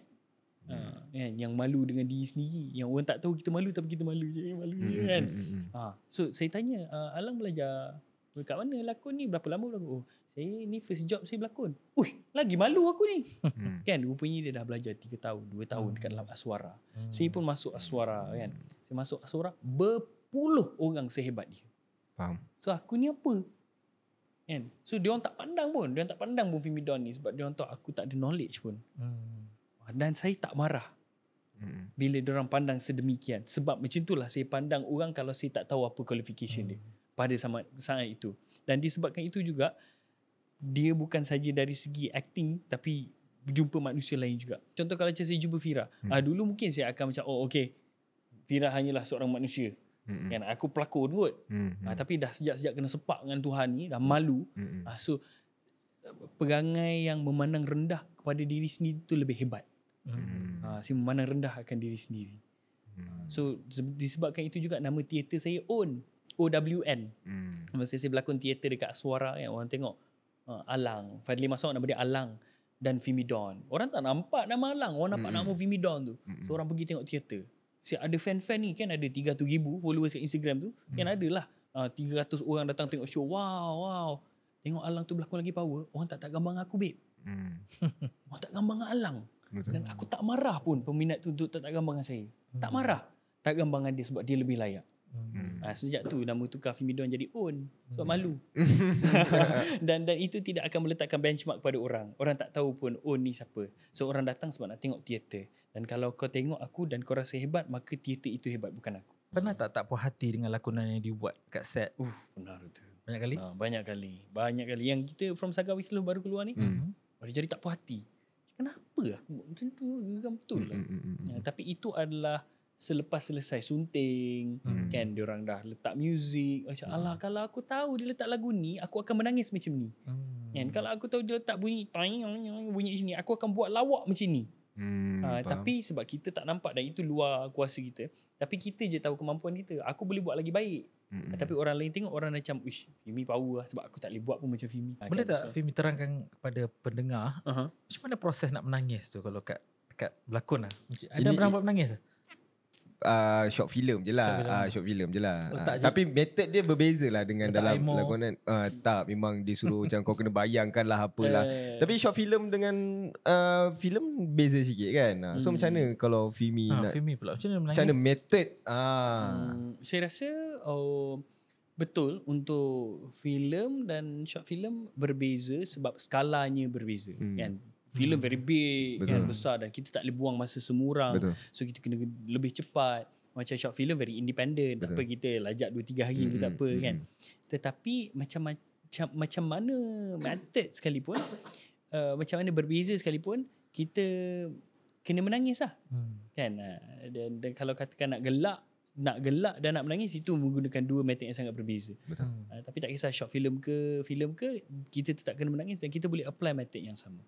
Ha, kan yang malu dengan diri sendiri yang orang tak tahu kita malu tapi kita malu je malu je Mm. kan Mm. Mm. ha so saya tanya uh, Alang belajar kat mana lakon ni? Berapa lama berlakon oh saya ni first job saya berlakon. Ui, lagi malu aku ni. Mm. kan rupanya dia dah belajar 3 tahun 2 tahun dekat dalam aswara. Saya pun masuk aswara kan. Saya masuk aswara berpuluh orang sehebat dia. Faham. so aku ni apa? Kan? So dia orang tak pandang pun. Dia orang tak pandang pun Fimi Don ni sebab dia orang tahu aku tak ada knowledge pun. Hmm. dan saya tak marah Mm. bila orang pandang sedemikian. Sebab macam itulah saya pandang orang kalau saya tak tahu apa qualification dia pada sama saat itu. Dan disebabkan itu juga dia bukan saja dari segi acting tapi jumpa manusia lain juga. Contoh kalau macam saya jumpa Fira. Hmm. Ah dulu mungkin saya akan macam oh okey. Fira hanyalah seorang manusia. Hmm. Kan aku pelakon kot. Hmm. Ah tapi dah sejak-sejak kena sepak dengan Tuhan ni dah malu. Hmm. Ah so perangai yang memandang rendah kepada diri sendiri tu lebih hebat. Hmm. Ah si memandang rendah akan diri sendiri. So se- disebabkan itu juga nama teater saya OWN. OWN. Hmm. Masa saya berlakon teater dekat Suara yang orang tengok uh, Alang. Fadli Masuk nama dia Alang dan Fimi Don. Orang tak nampak nama Alang. Orang nampak nama Fimi Don tu. So orang pergi tengok teater. Si ada fan-fan ni kan ada 300 ribu followers kat Instagram tu. Kan ada lah. Uh, 300 orang datang tengok show. Wow, wow. Tengok Alang tu berlakon lagi power. Orang tak tak gambar dengan aku, babe. Hmm. Orang tak gambar dengan Alang. Betul. Dan aku tak marah pun peminat tu untuk tak tak gambar dengan saya. Tak marah. Tak gambar dengan dia sebab dia lebih layak. Hmm. Ha, sejak tu nama tukar Fimidon jadi ON sebab malu. dan dan itu tidak akan meletakkan benchmark pada orang. Orang tak tahu pun ON ni siapa. So orang datang sebab nak tengok teater. Dan kalau kau tengok aku dan kau rasa hebat maka teater itu hebat bukan aku. Pernah tak tak puas hati dengan lakonan yang dibuat kat set Uh, benar tu. banyak kali? Ha, banyak kali. Banyak kali yang kita from Saga With Love baru keluar ni. Hmm. Dia jadi tak puas hati. Kenapa aku buat macam tu? Kan betul lah. Hmm. Hmm. Ya, tapi itu adalah selepas selesai sunting Hmm. kan dia orang dah letak muzik macam alah kalau aku tahu dia letak lagu ni aku akan menangis macam ni Hmm. kan kalau aku tahu dia letak bunyi bunyi macam ni aku akan buat lawak macam ni Hmm. ha, faham. tapi sebab kita tak nampak dan itu luar kuasa kita tapi kita je tahu kemampuan kita aku boleh buat lagi baik Hmm. tapi orang lain tengok orang macam uish Fimi power lah sebab aku tak boleh buat pun macam Fimi Ha, Boleh kan? tak Fimi terangkan kepada pendengar So, uh-huh. macam mana proses nak menangis tu kalau kat kat berlakon lah. Ada Ini- buat menangis? Uh, short film je Short lah. film. Uh, short film je lah. Uh, je. tapi method dia berbeza lah dengan Letak dalam lakonan. Uh, tak, memang dia suruh macam kau kena bayangkan lah apalah. Eh. Tapi short film dengan uh, film beza sikit kan. Uh, so Hmm. macam mana kalau Fimi Ha, nak Fimi pula macam mana menangis? macam mana method? Ah. Hmm, saya rasa oh, betul untuk filem dan short film berbeza sebab skalanya berbeza Hmm. kan. Filem very big Betul. kan besar dan kita tak boleh buang masa semua orang. Betul. So kita kena lebih cepat. Macam short film very independent. Tak Betul. apa kita lajak 2 3 hari pun tak apa Hmm, kan. Tetapi macam macam macam mana method sekalipun uh, macam mana berbeza sekalipun kita kena menangis lah Hmm. kan Ah, dan, dan kalau katakan nak gelak nak gelak dan nak menangis itu menggunakan dua metod yang sangat berbeza. Betul. Uh, tapi tak kisah short film ke filem ke kita tetap kena menangis dan kita boleh apply metod yang sama.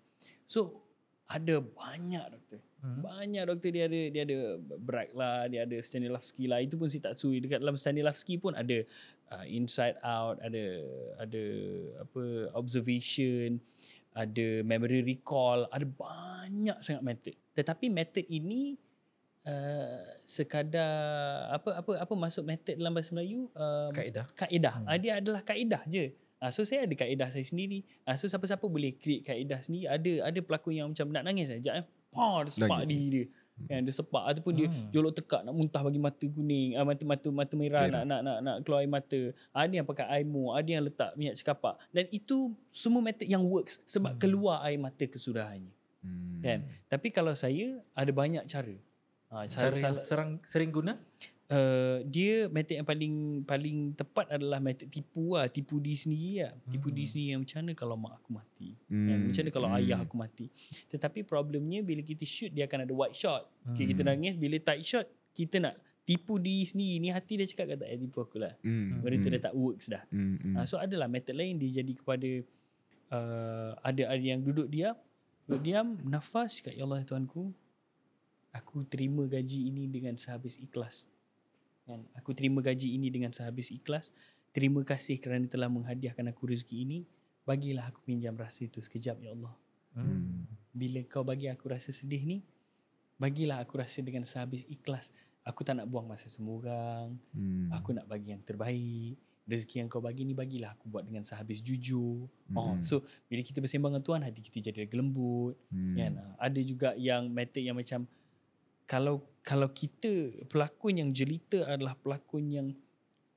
So ada banyak doktor. Hmm. banyak doktor dia ada dia ada Bragg lah dia ada Stanislavski lah. Itu pun saya tak sui. Dekat dalam Stanislavski pun ada uh, inside out ada ada apa observation ada memory recall. Ada banyak sangat method tetapi method ini uh, sekadar apa apa apa masuk method dalam bahasa Melayu uh, Kaedah. kaedah hmm. dia adalah kaedah je Ah, so saya ada kaedah saya sendiri. Ah, so siapa-siapa boleh create kaedah sendiri. Ada ada pelakon yang macam nak nangis saja eh. Pa dia sepak diri dia. Kan dia sepak ataupun dia Hmm. jolok tekak nak muntah bagi mata kuning, ah, mata mata mata merah Merah. nak nak nak nak keluar air mata. Ada yang pakai air mo, ada yang letak minyak cekapak. Dan itu semua method yang works sebab Hmm. keluar air mata kesudahannya. Hmm. Kan? Tapi kalau saya ada banyak cara. Ah, Cara yang salah- serang, sering guna? uh, dia metod yang paling paling tepat adalah metod tipu lah tipu diri sendiri lah tipu Hmm. diri sendiri yang macam mana kalau mak aku mati Hmm. kan? macam mana kalau Hmm. ayah aku mati tetapi problemnya bila kita shoot dia akan ada wide shot okay, Hmm. kita nangis bila tight shot kita nak tipu diri sendiri ni hati dia cakap kata eh tipu aku lah Hmm. benda tu dah tak works dah Hmm. Hmm. Hmm. so adalah metod lain dia jadi kepada uh, ada ada yang duduk diam duduk diam nafas kat ya Allah Tuanku aku terima gaji ini dengan sehabis ikhlas kan aku terima gaji ini dengan sehabis ikhlas terima kasih kerana telah menghadiahkan aku rezeki ini bagilah aku pinjam rasa itu sekejap ya Allah Hmm. bila kau bagi aku rasa sedih ni bagilah aku rasa dengan sehabis ikhlas aku tak nak buang masa semua orang Hmm. Aku nak bagi yang terbaik. Rezeki yang kau bagi ni bagilah aku buat dengan sehabis jujur. Oh, Mm. so bila kita bersembang dengan Tuhan hati kita jadi lembut Hmm. kan. Ada juga yang method yang macam kalau kalau kita pelakon yang jelita adalah pelakon yang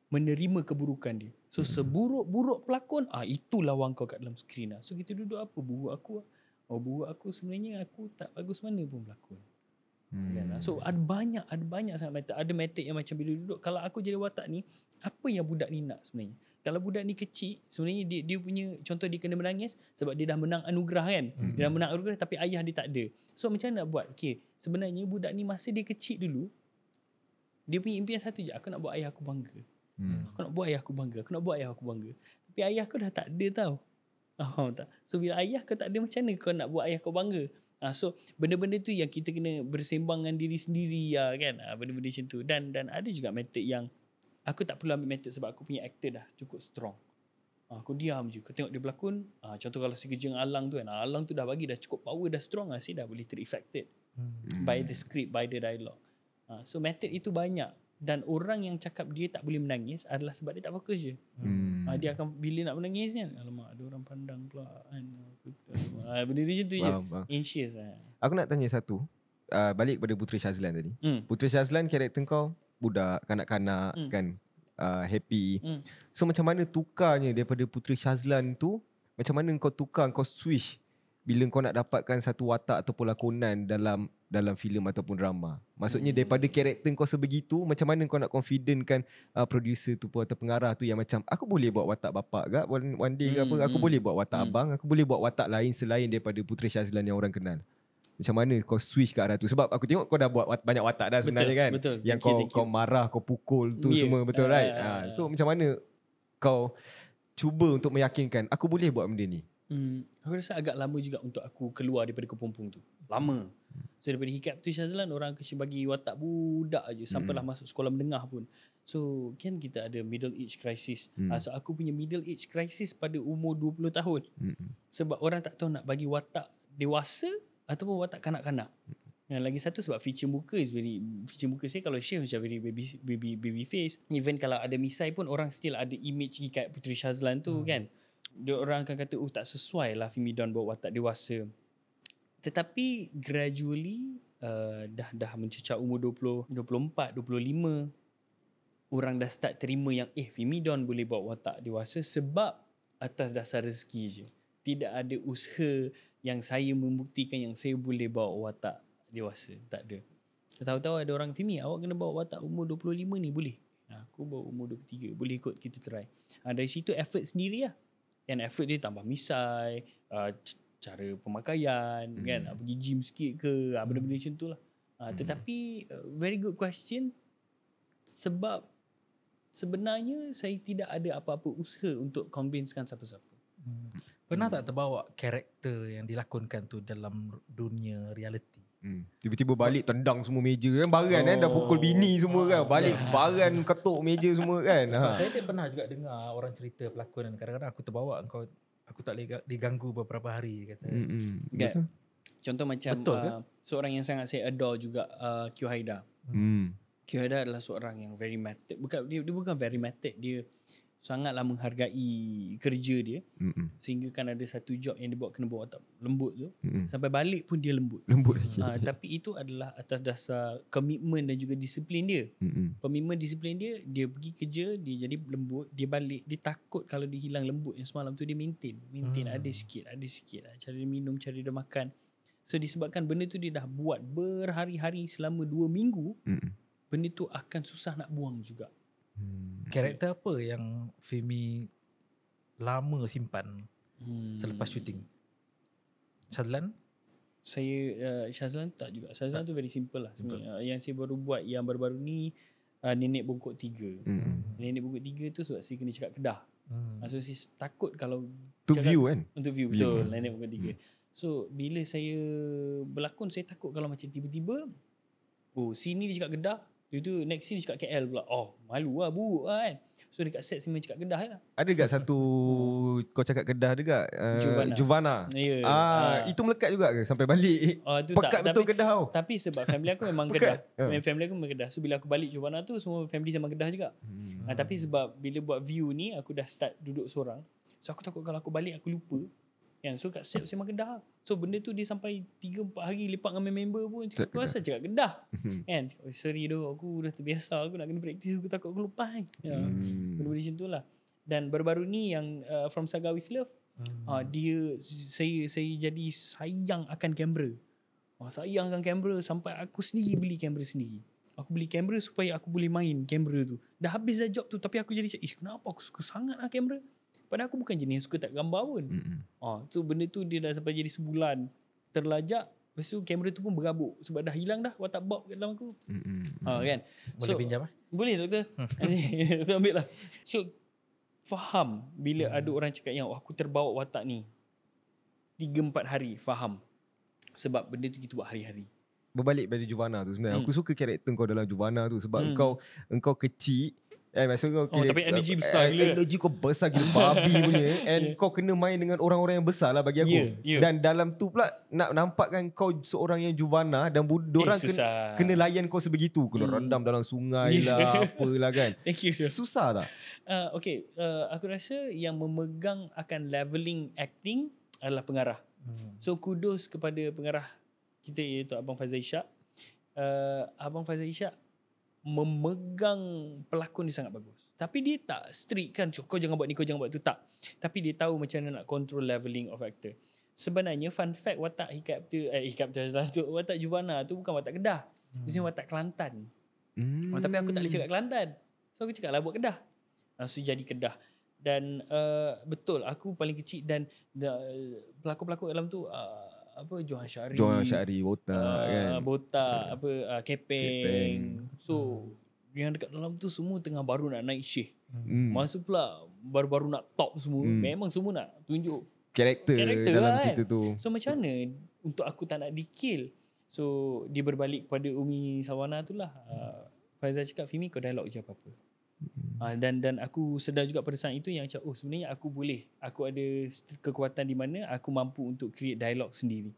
menerima keburukan dia. So seburuk-buruk pelakon, ah itu lawang kau kat dalam skrin lah. So kita duduk apa buruk aku? ah. Oh buruk aku sebenarnya aku tak bagus mana pun pelakon. Hmm. Kan? So ada banyak ada banyak sangat method. Ada method yang macam bila duduk kalau aku jadi watak ni apa yang budak ni nak sebenarnya? Kalau budak ni kecil sebenarnya dia dia punya contoh dia kena menangis sebab dia dah menang anugerah kan. Hmm. Dia dah menang anugerah tapi ayah dia tak ada. So macam mana nak buat? Okay, sebenarnya budak ni masa dia kecil dulu dia punya impian satu je aku nak buat ayah aku bangga. Hmm. Aku nak buat ayah aku bangga. Aku nak buat ayah aku bangga. Tapi ayah kau dah tak ada tau. Faham tak? So bila ayah kau tak ada macam mana kau nak buat ayah kau bangga? Ha, so benda-benda tu yang kita kena bersembang dengan diri sendiri ya kan. Ha, benda-benda macam tu. Dan dan ada juga method yang aku tak perlu ambil method sebab aku punya actor dah cukup strong. Ha, aku diam je. Kau tengok dia berlakon. Ha, contoh kalau si kerja dengan Alang tu kan. Ha, Alang tu dah bagi dah cukup power dah strong lah. Si dah boleh ter-affected. Hmm. By the script, by the dialogue. Ha, so method itu banyak dan orang yang cakap dia tak boleh menangis adalah sebab dia tak fokus je. Hmm. Ha, dia akan bila nak menangis kan, alamak ada orang pandang pula kan. Ha, benda macam tu je. Anxious lah. Aku nak tanya satu. Uh, balik pada Putri Shazlan tadi. Hmm. Putri Shazlan karakter kau budak, kanak-kanak hmm. kan. Uh, happy. Hmm. So macam mana tukarnya daripada Putri Shazlan tu, macam mana kau tukar, kau switch bila kau nak dapatkan satu watak ataupun lakonan dalam dalam filem ataupun drama. Maksudnya hmm. daripada karakter kau sebegitu, macam mana kau nak confidentkan uh, producer tu atau pengarah tu yang macam aku boleh buat watak bapak ke one, one day hmm. ke apa, aku hmm. boleh buat watak hmm. abang, aku boleh buat watak lain selain daripada Putri Syazlan yang orang kenal. Macam mana kau switch ke arah tu Sebab aku tengok kau dah buat wat- banyak watak dah sebenarnya betul, kan betul. Yang thank kau you, kau marah, kau pukul tu yeah. semua betul uh, right uh, So macam mana kau cuba untuk meyakinkan Aku boleh buat benda ni Hmm, aku rasa agak lama juga untuk aku keluar daripada kepompong tu. Lama. So daripada Hikap tu Syazlan orang kasi bagi watak budak aja sampailah hmm. masuk sekolah menengah pun. So kan kita ada middle age crisis. Hmm. Uh, so aku punya middle age crisis pada umur 20 tahun. Hmm. Sebab orang tak tahu nak bagi watak dewasa ataupun watak kanak-kanak. Yang lagi satu sebab feature muka is very feature muka saya kalau share macam very baby baby baby face. Even kalau ada misai pun orang still ada image Hikap Putri Syazlan tu hmm. kan dia orang akan kata oh tak sesuai lah Fimi Don buat watak dewasa. Tetapi gradually uh, dah dah mencecah umur 20 24 25 orang dah start terima yang eh Fimi Don boleh buat watak dewasa sebab atas dasar rezeki je. Tidak ada usaha yang saya membuktikan yang saya boleh bawa watak dewasa. Tak ada. Tahu-tahu ada orang Fimi awak kena bawa watak umur 25 ni boleh? Aku bawa umur 23 boleh ikut kita try. Ha, dari situ effort sendiri lah and effort dia tambah misai uh, cara pemakaian hmm. kan uh, pergi gym sikit ke uh, benda-benda macam tu lah uh, hmm. tetapi uh, very good question sebab sebenarnya saya tidak ada apa-apa usaha untuk convincekan siapa-siapa hmm. pernah hmm. tak terbawa karakter yang dilakonkan tu dalam dunia reality Hmm. Tiba-tiba balik tendang semua meja kan Baran oh. kan dah pukul bini semua kan Balik yeah. baran ketuk meja semua kan ha. Saya dia pernah juga dengar orang cerita pelakon kan Kadang-kadang aku terbawa kau Aku tak boleh diganggu beberapa hari kata. Mm-hmm. Betul? Contoh macam Betul uh, Seorang yang sangat saya adore juga uh, Q Haida hmm. Q Haida adalah seorang yang very method bukan, dia, dia bukan very method Dia sangatlah menghargai kerja dia mm-hmm. sehingga kan ada satu job yang dia buat kena buat watak lembut tu mm-hmm. sampai balik pun dia lembut lembut lagi ha, tapi itu adalah atas dasar komitmen dan juga disiplin dia mm-hmm. komitmen disiplin dia dia pergi kerja dia jadi lembut dia balik dia takut kalau dia hilang lembut yang semalam tu dia maintain maintain mm. ada sikit ada sikit lah. cara dia minum cara dia makan so disebabkan benda tu dia dah buat berhari-hari selama dua minggu mm-hmm. benda tu akan susah nak buang juga Hmm. Karakter apa yang Femi lama simpan hmm. selepas syuting? Shazlan? Saya uh, Shazlan tak juga. Shazlan tak. tu very simple lah. Simple. Uh, yang saya baru buat yang baru-baru ni uh, Nenek Bongkok Tiga. Hmm. Nenek Bongkok Tiga tu sebab saya kena cakap Kedah. Hmm. So saya takut kalau To view kan? Untuk view betul hmm. Nenek Bongkok Tiga. Hmm. So bila saya berlakon saya takut kalau macam tiba-tiba oh sini dia cakap Kedah Lepas tu next scene cakap KL pula. Oh, malu lah buruk lah kan. So dekat set sini cakap Kedah lah. Ada tak satu kau cakap Kedah juga? Uh, Juvana. Juvana. Yeah. Ah, uh. itu melekat juga ke sampai balik? Oh, tu Pekat tak. betul tapi, Kedah tau. Tapi sebab family aku memang Kedah. Uh. Family aku memang Kedah. So bila aku balik Juvana tu semua family sama Kedah juga. Hmm. Uh, tapi sebab bila buat view ni aku dah start duduk seorang. So aku takut kalau aku balik aku lupa. Kan? So kat set Sembang Kedah So benda tu dia sampai 3-4 hari lepak dengan member pun Cakap aku rasa cakap Kedah hmm. Kan cakap oh, sorry doh Aku dah terbiasa Aku nak kena praktis Aku takut aku lupa kan ya. hmm. Benda-benda macam tu lah Dan baru-baru ni yang uh, From Saga With Love hmm. uh, Dia Saya saya jadi sayang akan kamera Oh, sayangkan kamera sampai aku sendiri beli kamera sendiri. Aku beli kamera supaya aku boleh main kamera tu. Dah habis dah job tu tapi aku jadi ish kenapa aku suka sangat lah kamera. Padahal aku bukan jenis yang suka tak gambar pun. Mm-mm. Oh, so benda tu dia dah sampai jadi sebulan. Terlajak. Lepas tu kamera tu pun berabuk. Sebab dah hilang dah watak bob kat dalam aku. Mm-mm. Ah kan? Boleh pinjam eh? Boleh doktor. doktor ambil lah. So faham bila ada orang cakap yang oh, aku terbawa watak ni. 3 4 hari faham. Sebab benda tu kita buat hari-hari. Berbalik pada Juvana tu sebenarnya. Hmm. Aku suka karakter kau dalam Juvana tu sebab Hmm. engkau engkau kecil Eh, maksud kau Oh, tapi energy besar gila. Energy kau besar gila babi punya And kau kena main dengan orang-orang yang besar lah bagi aku Yeah, yeah. Dan dalam tu pula Nak nampakkan kau seorang yang Juvana Dan bu- eh, kena, susah. kena layan kau sebegitu Kena Hmm. rendam dalam sungai Yeah. lah Apalah kan Thank you. Syah. Susah tak? Uh, okay, uh, aku rasa yang memegang akan leveling acting adalah pengarah. Hmm. So kudos kepada pengarah kita iaitu Abang Faizal Ishak. Uh, Abang Faizal Ishak memegang pelakon dia sangat bagus. Tapi dia tak strict kan, "Cuk, kau jangan buat ni, kau jangan buat tu. Tak. Tapi dia tahu macam mana nak control leveling of actor. Sebenarnya fun fact watak Hikap tu, eh Hikap tu, tu, watak Juvana tu bukan watak Kedah. Mesti watak Kelantan. Hmm. Oh, tapi aku tak boleh cakap Kelantan. So aku cakap lah buat Kedah. Uh, so jadi Kedah. Dan uh, betul aku paling kecil dan uh, pelakon-pelakon dalam tu uh, apa Johan Syari. Johan Syari Botak uh, kan Botak, apa uh, Kepeng. Kepeng. So yang dekat dalam tu semua tengah baru nak naik syih. hmm. Masa pula baru-baru nak top semua. Hmm. Memang semua nak tunjuk Karakter, karakter dalam kan. cerita tu So macam mana untuk aku tak nak dikil. So dia berbalik kepada Umi Sawana tu lah. Uh, Faizal cakap Fimi kau dialog je apa-apa. Uh, dan dan aku sedar juga pada saat itu yang macam oh sebenarnya aku boleh. Aku ada kekuatan di mana aku mampu untuk create dialog sendiri.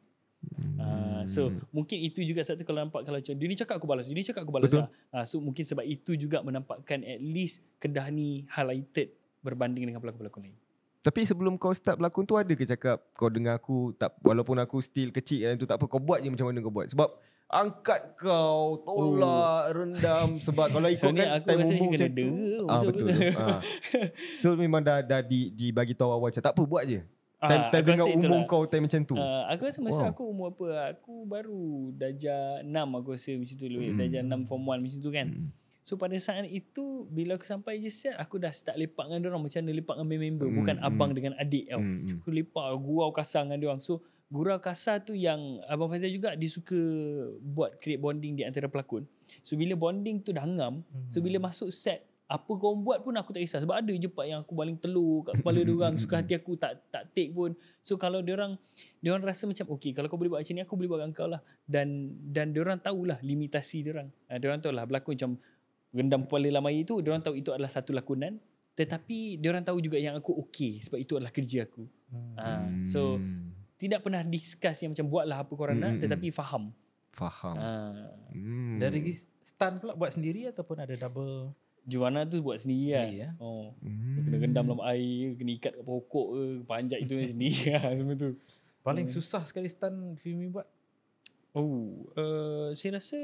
Uh, so mungkin itu juga satu kalau nampak kalau macam dia ni cakap aku balas, dia ni cakap aku balas. Betul. Lah. Uh, so mungkin sebab itu juga menampakkan at least Kedah ni highlighted berbanding dengan pelakon-pelakon lain. Tapi sebelum kau start berlakon tu ada ke cakap kau dengar aku tak walaupun aku still kecil kan tu tak apa kau buat je macam mana kau buat sebab angkat kau tolak rendam sebab kalau ikut kan aku time rasa macam tu ah betul tu. ah. so memang dah dah di dibagi tahu awal macam tak apa buat je time, Ah, time dengan umur itulah. kau time macam tu Uh, aku rasa masa Wow. aku umur apa Aku baru darjah 6 aku rasa macam tu lebih Hmm. Darjah 6 form 1 macam tu kan Hmm. So pada saat itu Bila aku sampai je set Aku dah start lepak dengan orang. Macam mana lepak dengan member Hmm, Bukan hmm. abang dengan adik tau. Hmm, hmm. Aku lepak gurau kasar dengan orang. So gurau kasar tu yang Abang Faizal juga Dia suka buat create bonding di antara pelakon. So bila bonding tu dah ngam So bila masuk set apa kau buat pun aku tak kisah. Sebab ada je part yang aku baling telur kat kepala dia orang. Suka hati aku tak tak take pun. So kalau dia orang dia orang rasa macam okey kalau kau boleh buat macam ni aku boleh buat dengan kau lah. Dan dan dia orang tahulah limitasi dia orang. Ha, dia orang tahulah berlakon macam rendam kepala dalam air tu dia orang tahu itu adalah satu lakonan tetapi dia orang tahu juga yang aku okey sebab itu adalah kerja aku Hmm. ha, so Hmm. tidak pernah discuss yang macam buatlah apa korang nak Hmm, hmm, tetapi faham faham ha, hmm. Dari stunt pula buat sendiri ataupun ada double Juana tu buat sendiri, Sendiri, lah ya? oh Hmm. Kena rendam dalam air Kena ikat kat pokok ke Panjat itu yang sendiri lah Semua tu paling susah sekali stunt Fimi buat? Oh uh, Saya rasa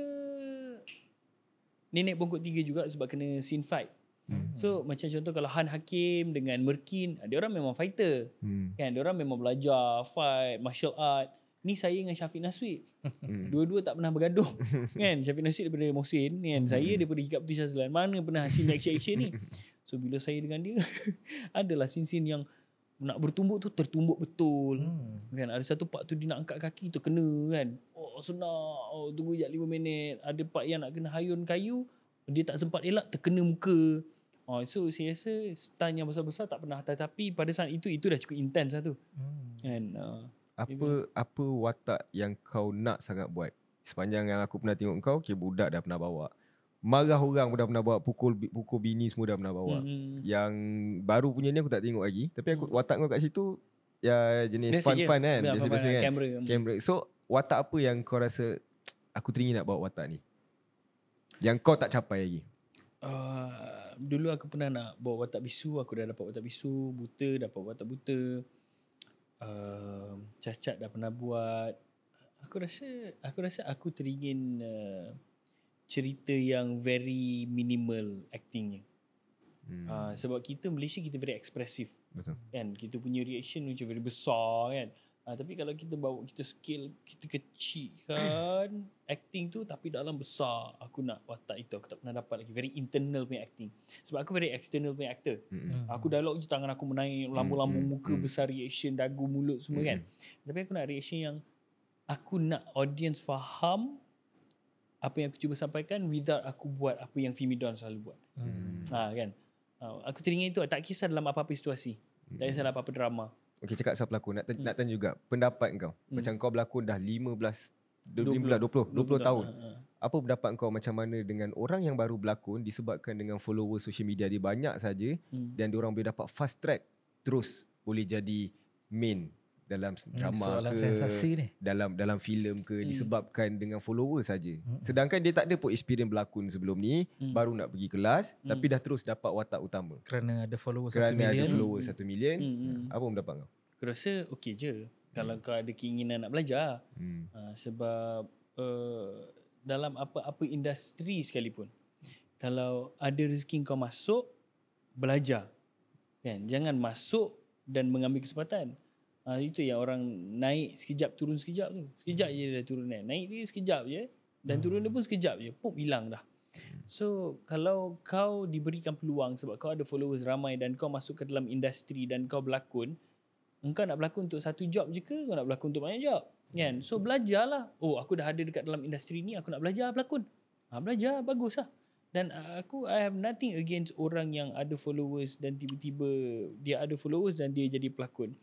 Nenek bongkok tiga juga Sebab kena scene fight. Hmm. So macam contoh Kalau Han Hakim Dengan Merkin Dia orang memang fighter. Hmm. Kan? Dia orang memang belajar Fight Martial art. Ni saya dengan Syafiq Naswi Hmm. Dua-dua tak pernah bergaduh. Kan? Syafiq Nasir daripada Mohsin kan? Saya daripada Hikap Putih Syazlan mana pernah scene action-action ni? So bila saya dengan dia adalah scene-scene yang nak bertumbuk tu tertumbuk betul. Hmm. kan? Ada satu part tu dia nak angkat kaki tu kena kan oh senang oh tunggu jap 5 minit ada part yang nak kena hayun kayu dia tak sempat elak terkena muka Oh, so saya rasa stun yang besar-besar tak pernah tetapi pada saat itu itu dah cukup intense lah tu Hmm. kan uh, Apa apa watak yang kau nak sangat buat? Sepanjang yang aku pernah tengok kau, okay, budak dah pernah bawa. Marah orang pun dah pernah bawa, pukul pukul bini semua dah pernah bawa. hmm. Yang baru punya ni aku tak tengok lagi, tapi aku watak kau kat situ ya jenis Biasa je. fun-fun kan, Ya, biasa-biasa fun-fun, kan. Kamera. Kamera. So watak apa yang kau rasa aku teringin nak bawa watak ni? Yang kau tak capai lagi. Uh, dulu aku pernah nak bawa watak bisu, aku dah dapat watak bisu, buta dapat watak buta. Uh, cacat dah pernah buat. Aku rasa aku rasa aku teringin uh, cerita yang very minimal actingnya. Hmm. Uh, sebab kita Malaysia kita very expressive Betul. kan kita punya reaction macam very besar kan Ha, tapi kalau kita bawa kita scale kita kecilkan acting tu tapi dalam besar aku nak watak itu. Aku tak pernah dapat lagi. Very internal punya acting. Sebab aku very external punya actor. Mm-mm. aku dialog je tangan aku menaik lambung-lambung mm, muka mm. besar reaction dagu mulut semua kan. Tapi aku nak reaction yang aku nak audience faham apa yang aku cuba sampaikan without aku buat apa yang Fimi Don selalu buat. Hmm. ha, kan? Ha, aku teringin itu tak kisah dalam apa-apa situasi. Tak kisah dalam apa-apa drama Okey cakap pasal pelakon nak, Hmm. nak tanya juga pendapat kau. Macam kau berlakon dah 15 15 20 20, 20 tahun. Ha, ha. Apa pendapat kau macam mana dengan orang yang baru berlakon disebabkan dengan follower social media dia banyak saja Hmm. dan diorang boleh dapat fast track terus boleh jadi main dalam drama Soalan ke sensasi ni. dalam dalam filem ke Hmm. disebabkan dengan follower saja. Sedangkan dia tak ada pun experience berlakon sebelum ni, Hmm. baru nak pergi kelas tapi dah terus dapat watak utama. Kerana ada follower 1 Kerana ada million. follower 1 million. Hmm, hmm. Apa pendapat kau? Aku rasa okey je kalau kau ada keinginan nak belajar Hmm. ha, sebab uh, dalam apa-apa industri sekalipun kalau ada rezeki kau masuk belajar kan jangan masuk dan mengambil kesempatan ha, itu yang orang naik sekejap turun sekejap tu sekejap je dah turun naik naik dia sekejap je dan turun dia pun sekejap je pop hilang dah So kalau kau diberikan peluang sebab kau ada followers ramai dan kau masuk ke dalam industri dan kau berlakon, engkau nak berlakon untuk satu job je ke kau nak berlakon untuk banyak job? Kan? So belajarlah. Oh aku dah ada dekat dalam industri ni, aku nak belajar berlakon. Ha, belajar bagus lah. Dan uh, aku I have nothing against orang yang ada followers dan tiba-tiba dia ada followers dan dia jadi pelakon.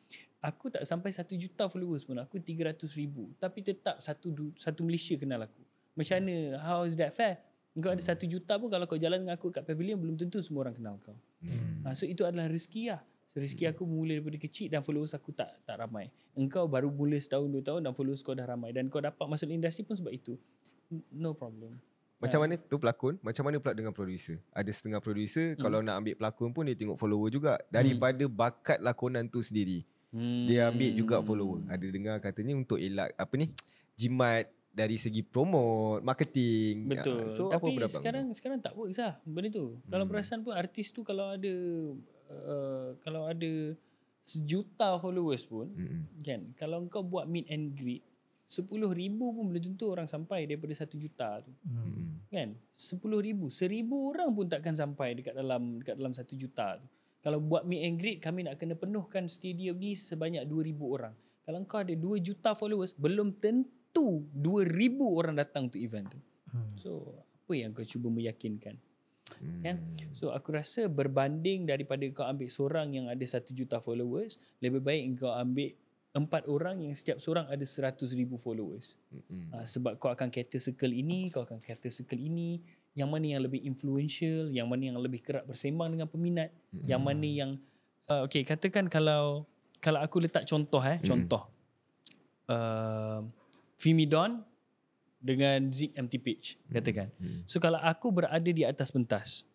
Aku tak sampai satu juta followers pun. Aku 300 ribu. Tapi tetap satu satu Malaysia kenal aku. Macam mana? How is that fair? Kau ada satu juta pun kalau kau jalan dengan aku kat pavilion belum tentu semua orang kenal kau. Hmm. Ha, so itu adalah rezeki lah. So rezeki aku mula daripada kecil dan followers aku tak tak ramai. Engkau baru mula setahun dua tahun dan followers kau dah ramai dan kau dapat masuk industri pun sebab itu. No problem. Macam mana tu pelakon? Macam mana pula dengan producer? Ada setengah producer Hmm. kalau nak ambil pelakon pun dia tengok follower juga daripada bakat lakonan tu sendiri. Hmm. Dia ambil juga follower. Ada dengar katanya untuk elak apa ni? Jimat dari segi promote, marketing. Betul. Ah, So Tapi apa pendapat sekarang sekarang tak works lah benda tu. Kalau Hmm. perasan pun artis tu kalau ada uh, kalau ada sejuta followers pun? Hmm. kan kalau kau buat meet and greet 10 ribu pun belum tentu orang sampai daripada 1 juta tu Hmm. Kan 10 ribu 1000 orang pun takkan sampai dekat dalam dekat dalam 1 juta tu kalau buat meet and greet kami nak kena penuhkan stadium ni sebanyak 2000 orang kalau kau ada 2 juta followers belum tentu 2000 orang datang untuk event tu Hmm. so apa yang kau cuba meyakinkan Hmm. kan so aku rasa berbanding daripada kau ambil seorang yang ada 1 juta followers lebih baik kau ambil empat orang yang setiap seorang ada 100 ribu followers Hmm. Uh, sebab kau akan cater circle ini, kau akan cater circle ini, yang mana yang lebih influential, yang mana yang lebih kerap bersembang dengan peminat, Hmm. yang mana yang uh, okey katakan kalau kalau aku letak contoh eh, Hmm. contoh. Uh, Fimidon dengan Zik MT Page katakan. Hmm. So kalau aku berada di atas pentas.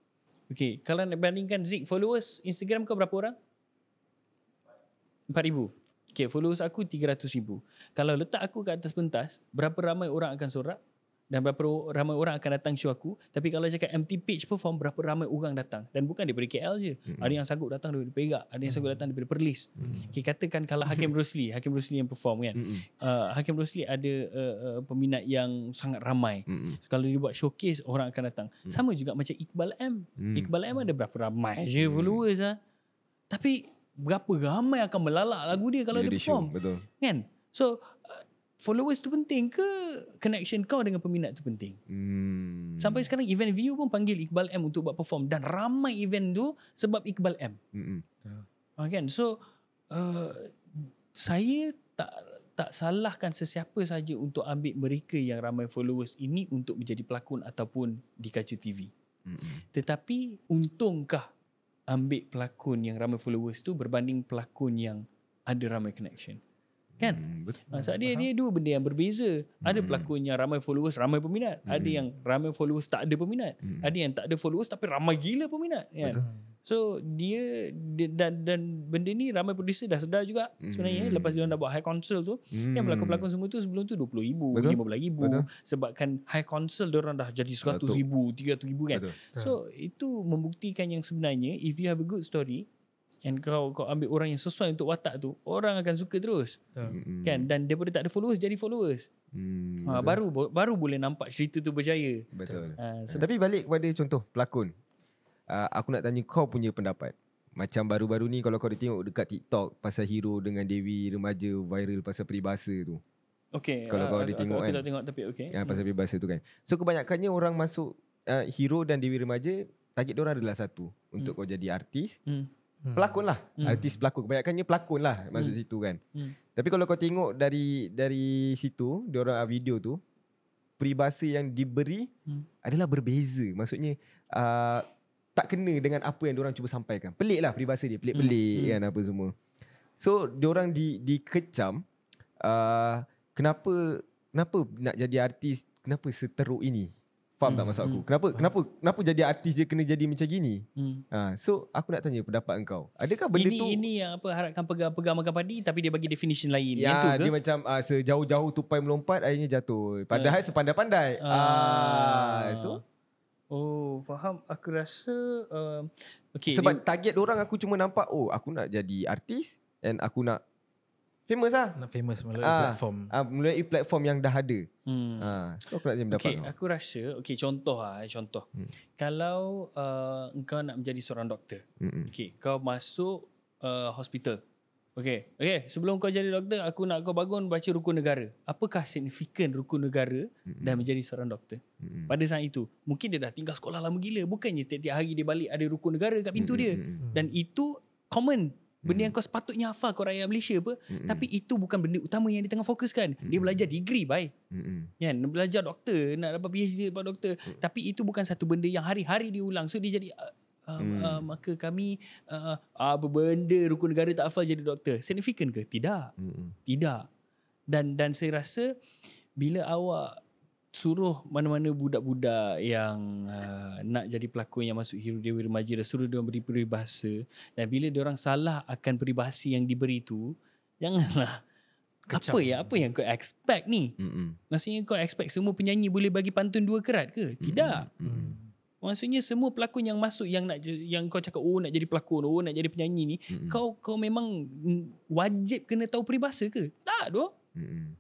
Okey, kalau nak bandingkan Zik followers Instagram kau berapa orang? 4000. Okay, followers aku 300 ribu. Kalau letak aku kat atas pentas, berapa ramai orang akan sorak dan berapa ramai orang akan datang show aku. Tapi kalau cakap empty page perform, berapa ramai orang datang. Dan bukan daripada KL je. Mm-hmm. Ada yang sanggup datang daripada Perak. Ada yang sanggup datang daripada Perlis. Mm-hmm. Okay, katakan kalau Hakim Rosli, Hakim Rosli yang perform kan. Hmm. Uh, Hakim Rosli ada uh, uh, peminat yang sangat ramai. Hmm. So, kalau dia buat showcase, orang akan datang. Sama juga macam Iqbal M. Hmm. Iqbal M ada berapa ramai je followers lah. Tapi berapa ramai akan melalak lagu dia kalau Bila dia dia show, perform. betul. Kan? So followers tu penting ke connection kau dengan peminat tu penting? Hmm. Sampai sekarang event view pun panggil Iqbal M untuk buat perform dan ramai event tu sebab Iqbal M. Hmm. Ha, kan? So uh, saya tak tak salahkan sesiapa saja untuk ambil mereka yang ramai followers ini untuk menjadi pelakon ataupun di kaca TV. Hmm. Tetapi untungkah ambil pelakon yang ramai followers tu berbanding pelakon yang ada ramai connection? Kan? Hmm. Betul. Ha, sebab dia dia dua benda yang berbeza. Ada pelakon yang ramai followers, ramai peminat. Ada yang ramai followers tak ada peminat. Ada yang tak ada followers tapi ramai gila peminat. Kan? So dia, dia dan dan benda ni ramai producer dah sedar juga sebenarnya lepas dia dah buat high console tu Hmm. kan pelakon-pelakon semua tu sebelum tu 20 ribu, Betul. 15 ribu Betul. sebabkan high console dia orang dah jadi 100 ribu, 300 ribu kan. Betul. So itu membuktikan yang sebenarnya if you have a good story and kau kau ambil orang yang sesuai untuk watak tu orang akan suka terus Mm-mm. kan dan daripada tak ada followers jadi followers Hmm, ha, betul. baru baru boleh nampak cerita tu berjaya Betul. ha, So, Tapi balik kepada contoh pelakon. Uh, aku nak tanya kau punya pendapat. Macam baru-baru ni kalau kau ada tengok dekat TikTok pasal hero dengan Dewi remaja viral pasal peribahasa tu. Okay. Kalau kau aku- ada tengok aku, kan. Aku tak tengok tapi okay. Yang pasal peribahasa tu kan. So kebanyakannya orang masuk uh, hero dan Dewi remaja target orang adalah satu untuk kau jadi artis. Hmm. Pelakon lah. Artis pelakon. Kebanyakannya pelakon lah masuk situ kan. Hmm. Tapi kalau kau tengok dari dari situ, diorang ah, video tu, peribahasa yang diberi Hmm. adalah berbeza. Maksudnya uh, tak kena dengan apa yang diorang cuba sampaikan. Pelik lah peribahasa dia, pelik-pelik Hmm. kan apa semua. So diorang di dikecam uh, kenapa kenapa nak jadi artis, kenapa seteruk ini? Faham tak Hmm, maksud aku? hmm. Kenapa kenapa kenapa jadi artis je kena jadi macam gini? Hmm. Ha, so aku nak tanya pendapat engkau. Adakah benda ini tu ini yang apa harapkan pegang-pegang makan padi tapi dia bagi definition lain. yang tu Ya, ke? dia macam uh, sejauh-jauh tupai melompat akhirnya jatuh. Padahal sepandai-pandai. Ah. Ah, so Oh, faham. Aku rasa uh, okay, sebab dia, target orang aku cuma nampak oh aku nak jadi artis and aku nak famous lah. Nak famous melalui Ah. platform. Ah, melalui platform yang dah ada. hmm. Ah, so aku nak tanya pendapat Okay, kau. aku rasa, okay contoh lah, eh, contoh. Hmm. Kalau uh, engkau nak menjadi seorang doktor, Mm-mm. okay, kau masuk uh, hospital. Okay, okay, sebelum kau jadi doktor, aku nak kau bangun baca rukun negara. Apakah signifikan rukun negara dan menjadi seorang doktor? Mm-mm. Pada saat itu, mungkin dia dah tinggal sekolah lama gila. Bukannya tiap-tiap hari dia balik ada rukun negara kat pintu dia. Mm-mm. Dan itu common. Benda yang kau sepatutnya hafal kau rakyat Malaysia apa. Mm-mm. Tapi itu bukan benda utama yang dia tengah fokuskan. Dia belajar degree, bye. Mm-mm. Kan, belajar doktor, nak dapat PhD dapat doktor. Tapi itu bukan satu benda yang hari-hari diulang. So dia jadi uh, uh, Hmm. uh, maka kami uh, apa benda rukun negara tak hafal jadi doktor. Signifikan ke? Tidak. Mm-mm. Tidak. Dan dan saya rasa bila awak suruh mana-mana budak-budak yang uh, nak jadi pelakon yang masuk hero dewi remaja dah suruh dia beri peribahasa dan bila dia orang salah akan peribahasa yang diberi tu janganlah Kecam. apa ya apa yang kau expect ni Mm-mm. maksudnya kau expect semua penyanyi boleh bagi pantun dua kerat ke tidak Hmm. maksudnya semua pelakon yang masuk yang nak yang kau cakap oh nak jadi pelakon oh nak jadi penyanyi ni Mm-mm. kau kau memang wajib kena tahu peribahasa ke tak doh Mm-mm.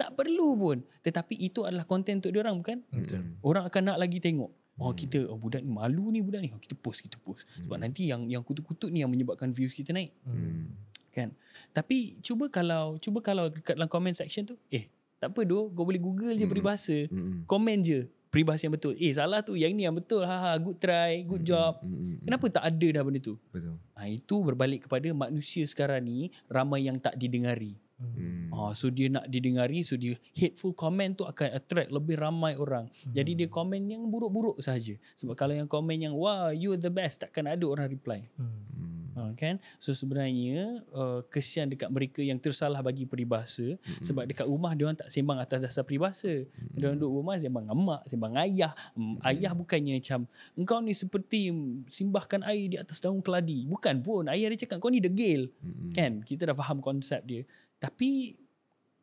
Tak perlu pun. Tetapi itu adalah konten untuk dia orang bukan? Betul. orang akan nak lagi tengok. Oh Hmm. kita oh budak ni malu ni budak ni. Oh, kita post kita post. Sebab nanti yang yang kutuk-kutuk ni yang menyebabkan views kita naik. Hmm. kan? Tapi cuba kalau cuba kalau dekat dalam comment section tu eh tak apa doh. Kau boleh google je Hmm. peribahasa. Mm-mm. komen je peribahasa yang betul. Eh salah tu. Yang ni yang betul. Ha ha good try good job. Mm-mm. kenapa tak ada dah benda tu? Betul. ha, itu berbalik kepada manusia sekarang ni ramai yang tak didengari Mm. Ah, so dia nak didengari, so dia hateful comment tu akan attract lebih ramai orang. Hmm. Jadi dia komen yang buruk-buruk sahaja. Sebab kalau yang komen yang wah you the best takkan ada orang reply. Hmm. Mm. Ha, kan? So sebenarnya uh, kesian dekat mereka yang tersalah bagi peribahasa hmm. sebab dekat rumah dia orang tak sembang atas dasar peribahasa. Hmm. Dia orang duduk rumah sembang mak, sembang ayah. Hmm. Ayah bukannya macam engkau ni seperti simbahkan air di atas daun keladi. Bukan pun. Ayah dia cakap kau ni degil. Mm-mm. Kan? Kita dah faham konsep dia. Tapi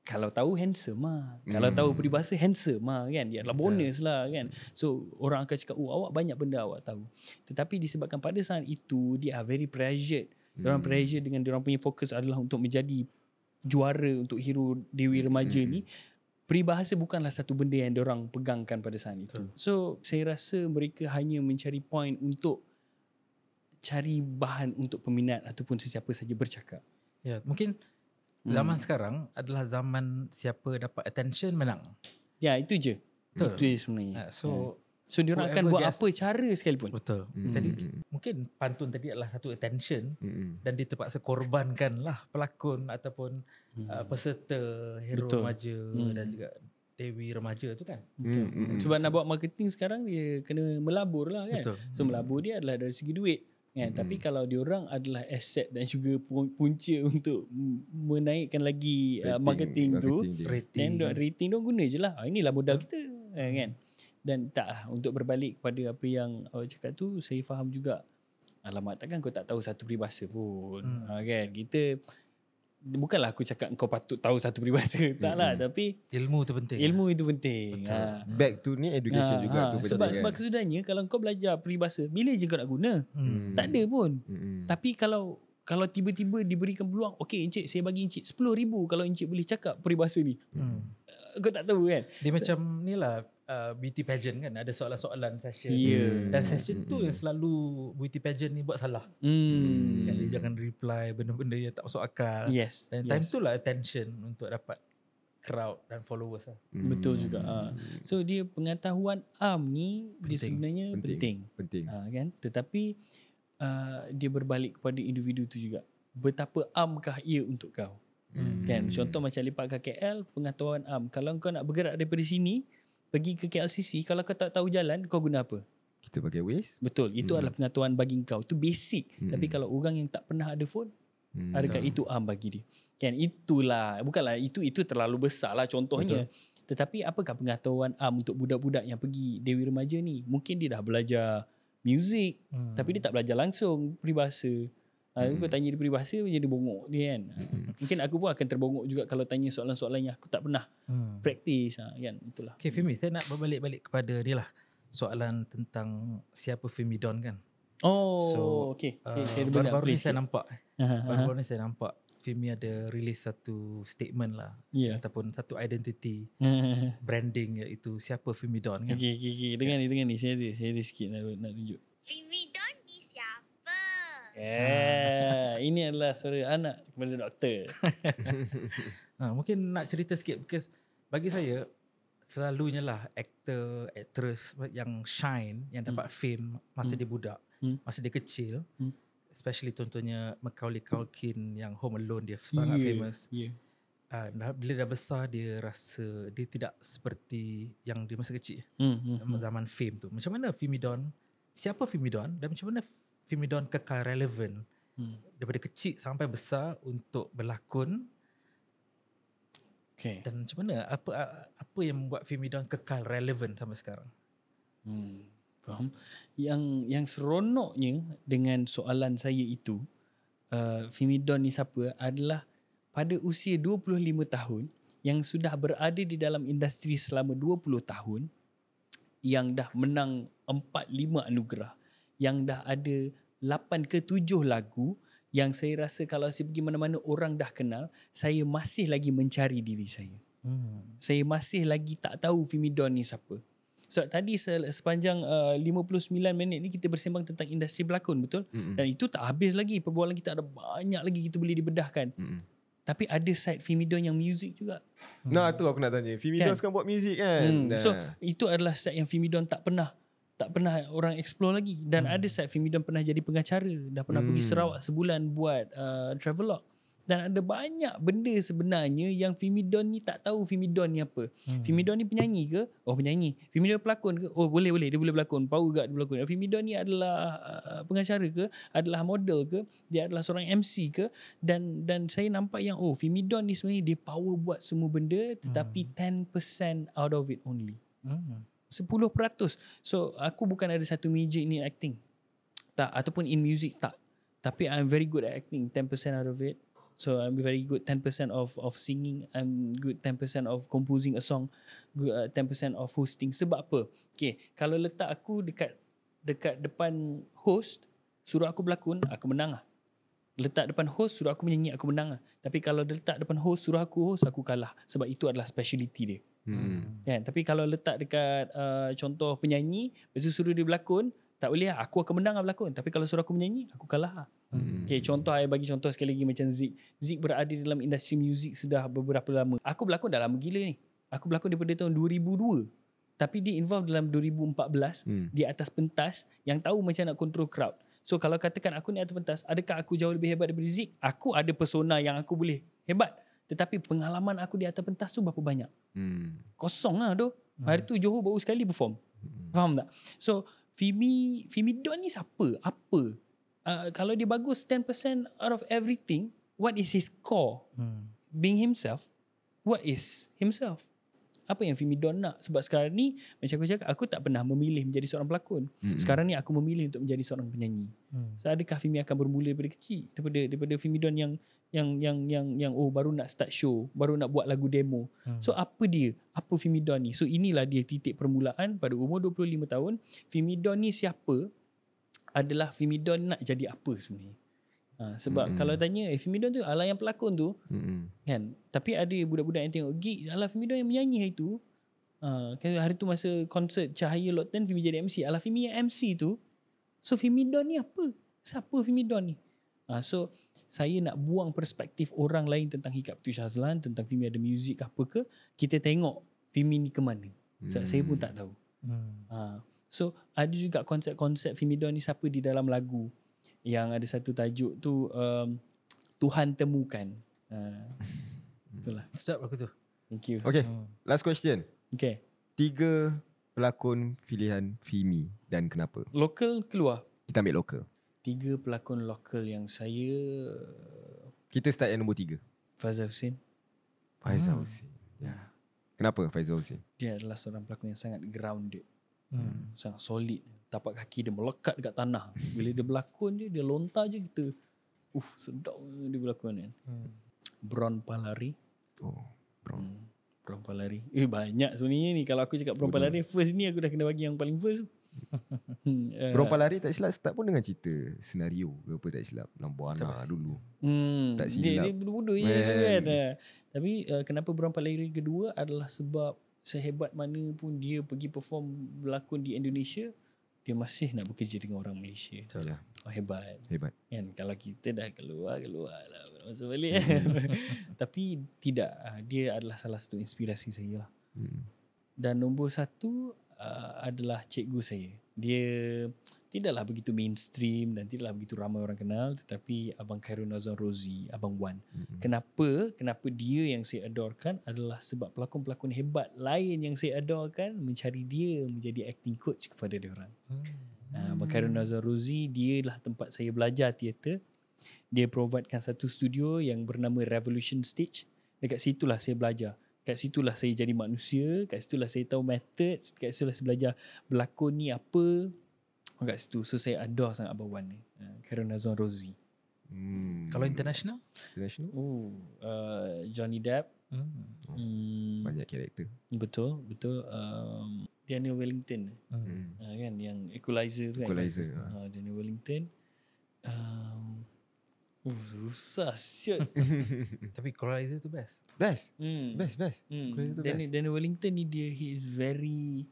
kalau tahu handsome lah. Kalau tahu peribahasa handsome lah kan. Dia adalah bonus lah kan. So orang akan cakap, oh awak banyak benda awak tahu. Tetapi disebabkan pada saat itu, dia are very pressured. Dia orang pressure dengan dia orang punya fokus adalah untuk menjadi juara untuk hero Dewi Remaja ni. Peribahasa bukanlah satu benda yang dia orang pegangkan pada saat itu. So saya rasa mereka hanya mencari point untuk cari bahan untuk peminat ataupun sesiapa saja bercakap. Ya, mungkin zaman sekarang adalah zaman siapa dapat attention menang. Ya, itu je. Betul. Itu je sebenarnya. Uh, so So dia orang akan buat apa cara sekalipun. betul. Hmm. Tadi mungkin pantun tadi adalah satu attention Mm-mm. dan dia terpaksa korbankan lah pelakon ataupun uh, peserta hero Betul. remaja dan juga Dewi remaja tu kan. Mm, mm, mm. Sebab nak buat marketing sekarang dia kena melabur lah kan. Betul. So melabur dia adalah dari segi duit. Kan? Tapi kalau dia orang adalah aset dan juga pu- punca untuk menaikkan lagi uh, marketing, tu, marketing dia. Rating. then dok rating dong guna je lah. Ah, inilah modal kita eh, kan. Dan tak lah untuk berbalik kepada apa yang awak cakap tu saya faham juga. Alamak takkan kau tak tahu satu peribahasa pun. Hmm. Ha, kan kita bukanlah aku cakap kau patut tahu satu peribahasa tak lah tapi Ilmu tu penting. ilmu itu penting. Ha. Back to ni education Ha, juga ha. tu penting sebab kan. sebab kesudahannya kalau kau belajar peribahasa bila je kau nak guna? Hmm. Tak ada pun. Mm-mm. Tapi kalau kalau tiba-tiba diberikan peluang, okey Encik saya bagi Encik 10 ribu kalau Encik boleh cakap peribahasa ni. Hmm. Kau tak tahu kan? Dia macam ni lah uh, beauty pageant kan ada soalan-soalan session. Ya. Dan session tu yang selalu beauty pageant ni buat salah. Hmm. Kan dia jangan reply benda-benda yang tak masuk akal. Yes. Dan time yes. tu lah attention untuk dapat crowd dan followers lah. Betul juga. Ha. So dia pengetahuan am ni dia Penting. sebenarnya penting. penting. Penting. Ha, kan? Tetapi uh, dia berbalik kepada individu tu juga. Betapa amkah ia untuk kau? Hmm. Kan? Contoh macam lipat ke KL, pengetahuan am. Kalau kau nak bergerak daripada sini pergi ke KLCC, kalau kau tak tahu jalan, kau guna apa? Kita pakai Waze. Betul. Itu adalah pengetahuan bagi kau. Itu basic. Tapi kalau orang yang tak pernah ada phone, Hmm. adakah itu am bagi dia? Kan itulah bukanlah itu itu terlalu besar lah contohnya. Betul. Tetapi apakah pengetahuan am untuk budak-budak yang pergi Dewi Remaja ni? Mungkin dia dah belajar muzik Hmm. tapi dia tak belajar langsung peribahasa. Ha, Hmm. Kau tanya dia peribahasa dia jadi bongok dia kan. Mungkin aku pun akan terbongok juga kalau tanya soalan-soalan yang aku tak pernah Hmm. praktis ha, kan itulah. Okay Fimi, saya nak berbalik-balik kepada ni lah. Soalan tentang siapa Fimi Don kan. Oh, So, okay. Uh, boleh nak baru-baru ni saya nampak. Aha, Baru-baru ni saya nampak Fimi ada release satu statement lah. Ya. Ataupun satu identity branding iaitu siapa Fimi Don kan. Okey, okey, okey. Dengar ni, dengar ni. Saya ada, saya ada sikit nak, nak tunjuk. Fimi Don? Eh, ini adalah suara anak kepada doktor. Ha, mungkin nak cerita sikit because bagi saya selalunya lah actor, actress yang shine, yang dapat fame masa dia budak, Hmm. masa dia kecil. Hmm. Especially contohnya Macaulay Culkin yang Home Alone dia sangat Yeah, famous. Yeah. Uh, bila dah besar dia rasa dia tidak seperti yang dia masa kecil. Hmm, hmm, hmm. Zaman fame tu. Macam mana Fimi Don? Siapa Fimi Don dan macam mana Fimi Don kekal relevan Hmm. daripada kecil sampai besar untuk berlakon Okay. dan macam mana apa apa yang membuat Fimi Don kekal relevan sampai sekarang? Hmm. Faham? Yang yang seronoknya dengan soalan saya itu, uh, Fimidon ni siapa adalah pada usia 25 tahun yang sudah berada di dalam industri selama 20 tahun yang dah menang 4-5 anugerah yang dah ada 8 ke 7 lagu yang saya rasa kalau saya pergi mana-mana orang dah kenal saya masih lagi mencari diri saya Hmm. saya masih lagi tak tahu Fimidon ni siapa. So tadi se- sepanjang uh, 59 minit ni kita bersembang tentang industri berlakon betul? Mm-mm. Dan itu tak habis lagi. Perbualan kita ada banyak lagi kita boleh dibedahkan. Mm-mm. Tapi ada side Fimidon yang muzik juga. Nah tu aku nak tanya. Fimi Kan? Kan buat muzik kan. Hmm. Nah. So itu adalah side yang Fimidon tak pernah tak pernah orang explore lagi dan hmm. ada side Fimidon pernah jadi pengacara dah pernah Hmm. pergi Sarawak sebulan buat uh, travelog dan ada banyak benda sebenarnya yang Fimidon ni tak tahu Fimidon ni apa. Hmm. Fimidon ni penyanyi ke? Oh penyanyi. Fimidon pelakon ke? Oh boleh boleh dia boleh pelakon. Power juga dia pelakon. Fimidon ni adalah uh, pengacara ke? Adalah model ke? Dia adalah seorang MC ke? Dan dan saya nampak yang oh Fimidon ni sebenarnya dia power buat semua benda tetapi hmm. 10% out of it only. Hmm. 10%. So aku bukan ada satu major in acting. Tak ataupun in music tak. Tapi I'm very good at acting 10% out of it. So I'm very good 10% of of singing, I'm good 10% of composing a song, good uh, 10% of hosting. Sebab apa? Okay, kalau letak aku dekat dekat depan host, suruh aku berlakon, aku menang lah. Letak depan host, suruh aku menyanyi, aku menang lah. Tapi kalau letak depan host, suruh aku host, aku kalah. Sebab itu adalah speciality dia. Hmm. Kan? Tapi kalau letak dekat uh, contoh penyanyi, lepas tu suruh dia berlakon, tak boleh lah. Aku akan menang lah berlakon. Tapi kalau suruh aku menyanyi, aku kalah lah. Hmm. Okay, contoh saya bagi contoh sekali lagi macam Zik. Zik berada dalam industri muzik sudah beberapa lama. Aku berlakon dah lama gila ni. Aku berlakon daripada tahun 2002. Tapi dia involve dalam 2014 Hmm. di atas pentas yang tahu macam nak control crowd. So kalau katakan aku ni atas pentas, adakah aku jauh lebih hebat daripada Zik? Aku ada persona yang aku boleh hebat. Tetapi pengalaman aku di atas pentas tu berapa banyak? Hmm. Kosong lah tu. Hari tu Johor baru sekali perform. Faham tak? So Fimi Fimi Don ni siapa? Apa? Uh, kalau dia bagus 10% out of everything, what is his core? Hmm. Being himself, what is himself? Apa yang Fimi Don nak? Sebab sekarang ni, macam aku cakap, aku tak pernah memilih menjadi seorang pelakon. Mm-mm. Sekarang ni aku memilih untuk menjadi seorang penyanyi. Hmm. So adakah Fimi akan bermula daripada kecil? Daripada daripada Fimi Don yang yang yang yang yang oh baru nak start show, baru nak buat lagu demo. Hmm. So apa dia? Apa Fimi Don ni? So inilah dia titik permulaan pada umur 25 tahun. Fimi Don ni siapa? Adalah Fimi Don nak jadi apa sebenarnya? Ha, sebab Mm-mm. kalau tanya eh Fimidon tu ala yang pelakon tu. Mm-mm. kan? Tapi ada budak-budak yang tengok gig ala Fimidon yang menyanyi hari tu. Ha, kan hari tu masa konsert Cahaya Lot 10 Fimi jadi MC ala Fimi yang MC tu so Fimidon ni apa? Siapa Fimidon ni? Ha, so saya nak buang perspektif orang lain tentang Hikap Tu Shazlan tentang Fimi ada muzik ke apa ke kita tengok Fimi ni ke mana. Sebab saya pun tak tahu. Hmm. Ha. So ada juga konsep-konsep Fimidon ni siapa di dalam lagu yang ada satu tajuk tu um, Tuhan temukan. Ha. Itulah. Sedap lagu tu. Thank you. Okay, Hmm. last question. Okay. Tiga pelakon pilihan Fimi dan kenapa? Lokal keluar. Kita ambil lokal. Tiga pelakon lokal yang saya Kita start yang nombor tiga. Fazal Hussein. Faizal Hussein. Ya. Kenapa Faizal Hussein? Dia adalah seorang pelakon yang sangat grounded. Hmm. Sangat solid. Tapak kaki dia melekat dekat tanah. Bila dia berlakon je, dia lontar je kita. Uff, sedap dia berlakon kan. Hmm. Bron Palari. Oh, bro. Hmm. Bron Palari. Eh banyak sebenarnya ni. Kalau aku cakap Bron Palari first ni aku dah kena bagi yang paling first. hmm, uh, Bro Palari tak silap start pun dengan cerita senario ke apa tak silap. Lambuana dulu. Hmm, tak dia, silap. dia bodoh je Man. tu kan. Uh, Tapi uh, kenapa Bron Palari kedua adalah sebab sehebat mana pun dia pergi perform berlakon di Indonesia, dia masih nak bekerja dengan orang Malaysia. Betul. Ya, Oh, hebat. hebat. Kan kalau kita dah keluar keluar lah masuk balik. Tapi tidak ah, dia adalah salah satu inspirasi saya lah. Hmm. Dan nombor satu uh, adalah cikgu saya. Dia tidaklah begitu mainstream dan tidaklah begitu ramai orang kenal tetapi Abang Khairul Nazar Rozi, Abang Wan. Mm-mm. Kenapa? Kenapa dia yang saya adorekan adalah sebab pelakon-pelakon hebat lain yang saya adorekan mencari dia menjadi acting coach kepada dia orang. Hmm. Hmm. Abang Khairul Nazar Rozi, dia lah tempat saya belajar teater. Dia providekan satu studio yang bernama Revolution Stage. Dekat situlah saya belajar. Kat situlah saya jadi manusia. Kat situlah saya tahu method. Kat situlah saya belajar berlakon ni apa. Kat situ. So saya adore sangat Abang Wan ni. Uh, Khairul Nazar Rozi. Hmm. Kalau international? international Oh, uh, Johnny Depp. Hmm. Hmm, banyak karakter. betul, betul. Um, Daniel Wellington. Hmm. Uh, kan yang Equalizer tu kan. Equalizer. Uh, Daniel Wellington. Um, susah shit. Tapi Colonizer tu best. Best. hmm. Best, best. Hmm. Equalizer tu Daniel, best. Daniel Wellington ni dia he is very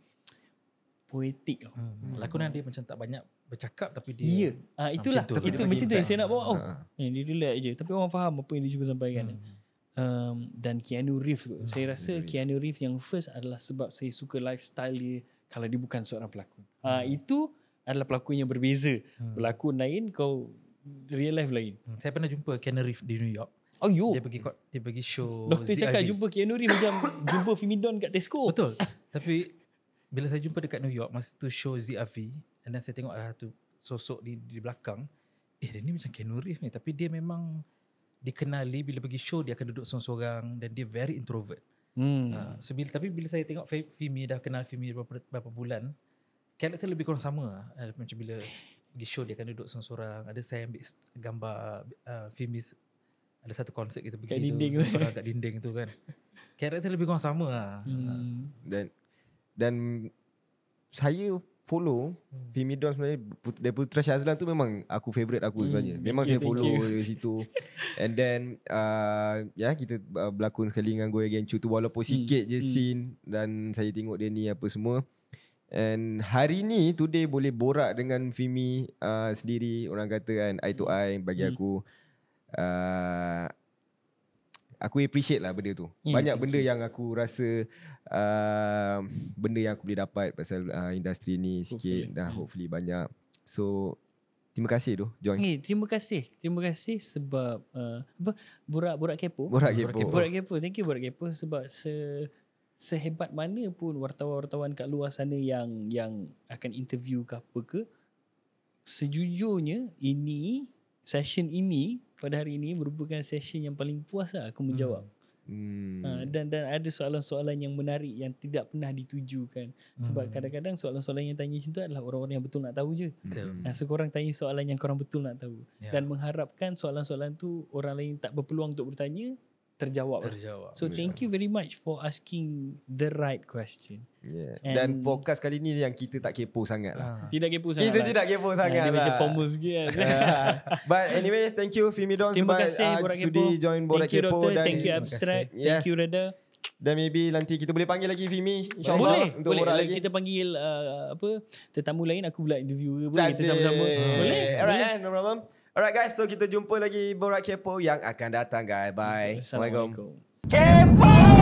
poetic. tau. Hmm. Lakonan dia macam tak banyak bercakap tapi dia Ya. Ah itulah macam tu. itu Dia macam tu yang saya nak bawa. Oh. Ha. Eh, dia relax je tapi orang faham apa yang dia cuba sampaikan. Hmm. Um, dan Keanu Reeves kot. Saya rasa Reeves. Keanu Reeves yang first adalah sebab saya suka lifestyle dia kalau dia bukan seorang pelakon. Ah itu adalah pelakon yang berbeza. Hmm. Pelakon lain kau real life lain. Hmm. Saya pernah jumpa Keanu Reeves di New York. Oh yo. Dia pergi dia pergi show Doktor cakap jumpa Keanu Reeves macam jumpa Fimidon kat Tesco. Betul. Tapi bila saya jumpa dekat New York masa tu show ZRV and then saya tengok ada satu sosok di di belakang, eh dia ni macam Keanu Reeves ni tapi dia memang dikenali bila pergi show dia akan duduk seorang-seorang dan dia very introvert. Hmm. Uh, so bila, tapi bila saya tengok Fimi dah kenal Fimi beberapa, beberapa bulan, karakter lebih kurang sama. Uh, macam bila pergi show dia akan duduk seorang-seorang. Ada saya ambil gambar uh, Fimi s- ada satu konsert kita pergi Kat tu, dinding tu. seorang kat dinding tu kan. Karakter lebih kurang sama lah. Hmm. Dan dan saya follow Hmm. Fimidon sebenarnya Put- dari Putra Syazlan tu memang aku favourite aku Hmm, sebenarnya. thank Memang you, saya thank follow you. dari situ. And then uh, ya kita uh, berlakon sekali dengan Goya Gencu tu walaupun Hmm, sikit je hmm. scene dan saya tengok dia ni apa semua. And hari ni today boleh borak dengan Fimi uh, sendiri orang kata kan eye to eye bagi Hmm. aku uh, aku appreciate lah benda tu. Yeah, Banyak thank benda you. yang aku rasa uh, benda yang aku boleh dapat pasal uh, industri ni sikit Hopefully. dah Hmm. hopefully banyak. So terima kasih tu join. Eh, terima kasih. Terima kasih sebab uh, apa borak-borak kepo. Borak. Kepo. Borak kepo. Thank you Borak kepo sebab se sehebat mana pun wartawan-wartawan kat luar sana yang yang akan interview ke apa ke sejujurnya ini session ini pada hari ini merupakan session yang paling puas lah aku menjawab. Hmm. Ha, dan dan ada soalan-soalan yang menarik yang tidak pernah ditujukan. Sebab kadang-kadang soalan-soalan yang tanya macam tu adalah orang-orang yang betul nak tahu je. Betul. Ha, so korang tanya soalan yang korang betul nak tahu. Ya. Dan mengharapkan soalan-soalan tu orang lain tak berpeluang untuk bertanya, terjawab. lah. Terjawab. So thank you very much for asking the right question. Yeah. And- Dan podcast kali ni yang kita tak kepo sangat lah. Ah. Tidak kepo sangat Kita lah. tidak kepo sangat Dia macam lah. formal sikit kan. But anyway, thank you Fimi Don Terima sebab kasih ah, Borak Kepo. sudi join Borak Thank you Kepo doktor. dan Thank you abstract. kasih. Thank Yes. you Rada. dan maybe nanti kita boleh panggil lagi Fimi insyaallah Boleh. untuk Boleh. lagi. Kita panggil uh, apa tetamu lain aku pula interview ke apa Cantik. kita sama-sama. Boleh. Alright, Boleh. eh, no problem. Alright guys, so kita jumpa lagi Borak Kepo yang akan datang guys. Bye. Assalamualaikum. Assalamualaikum. Kepo!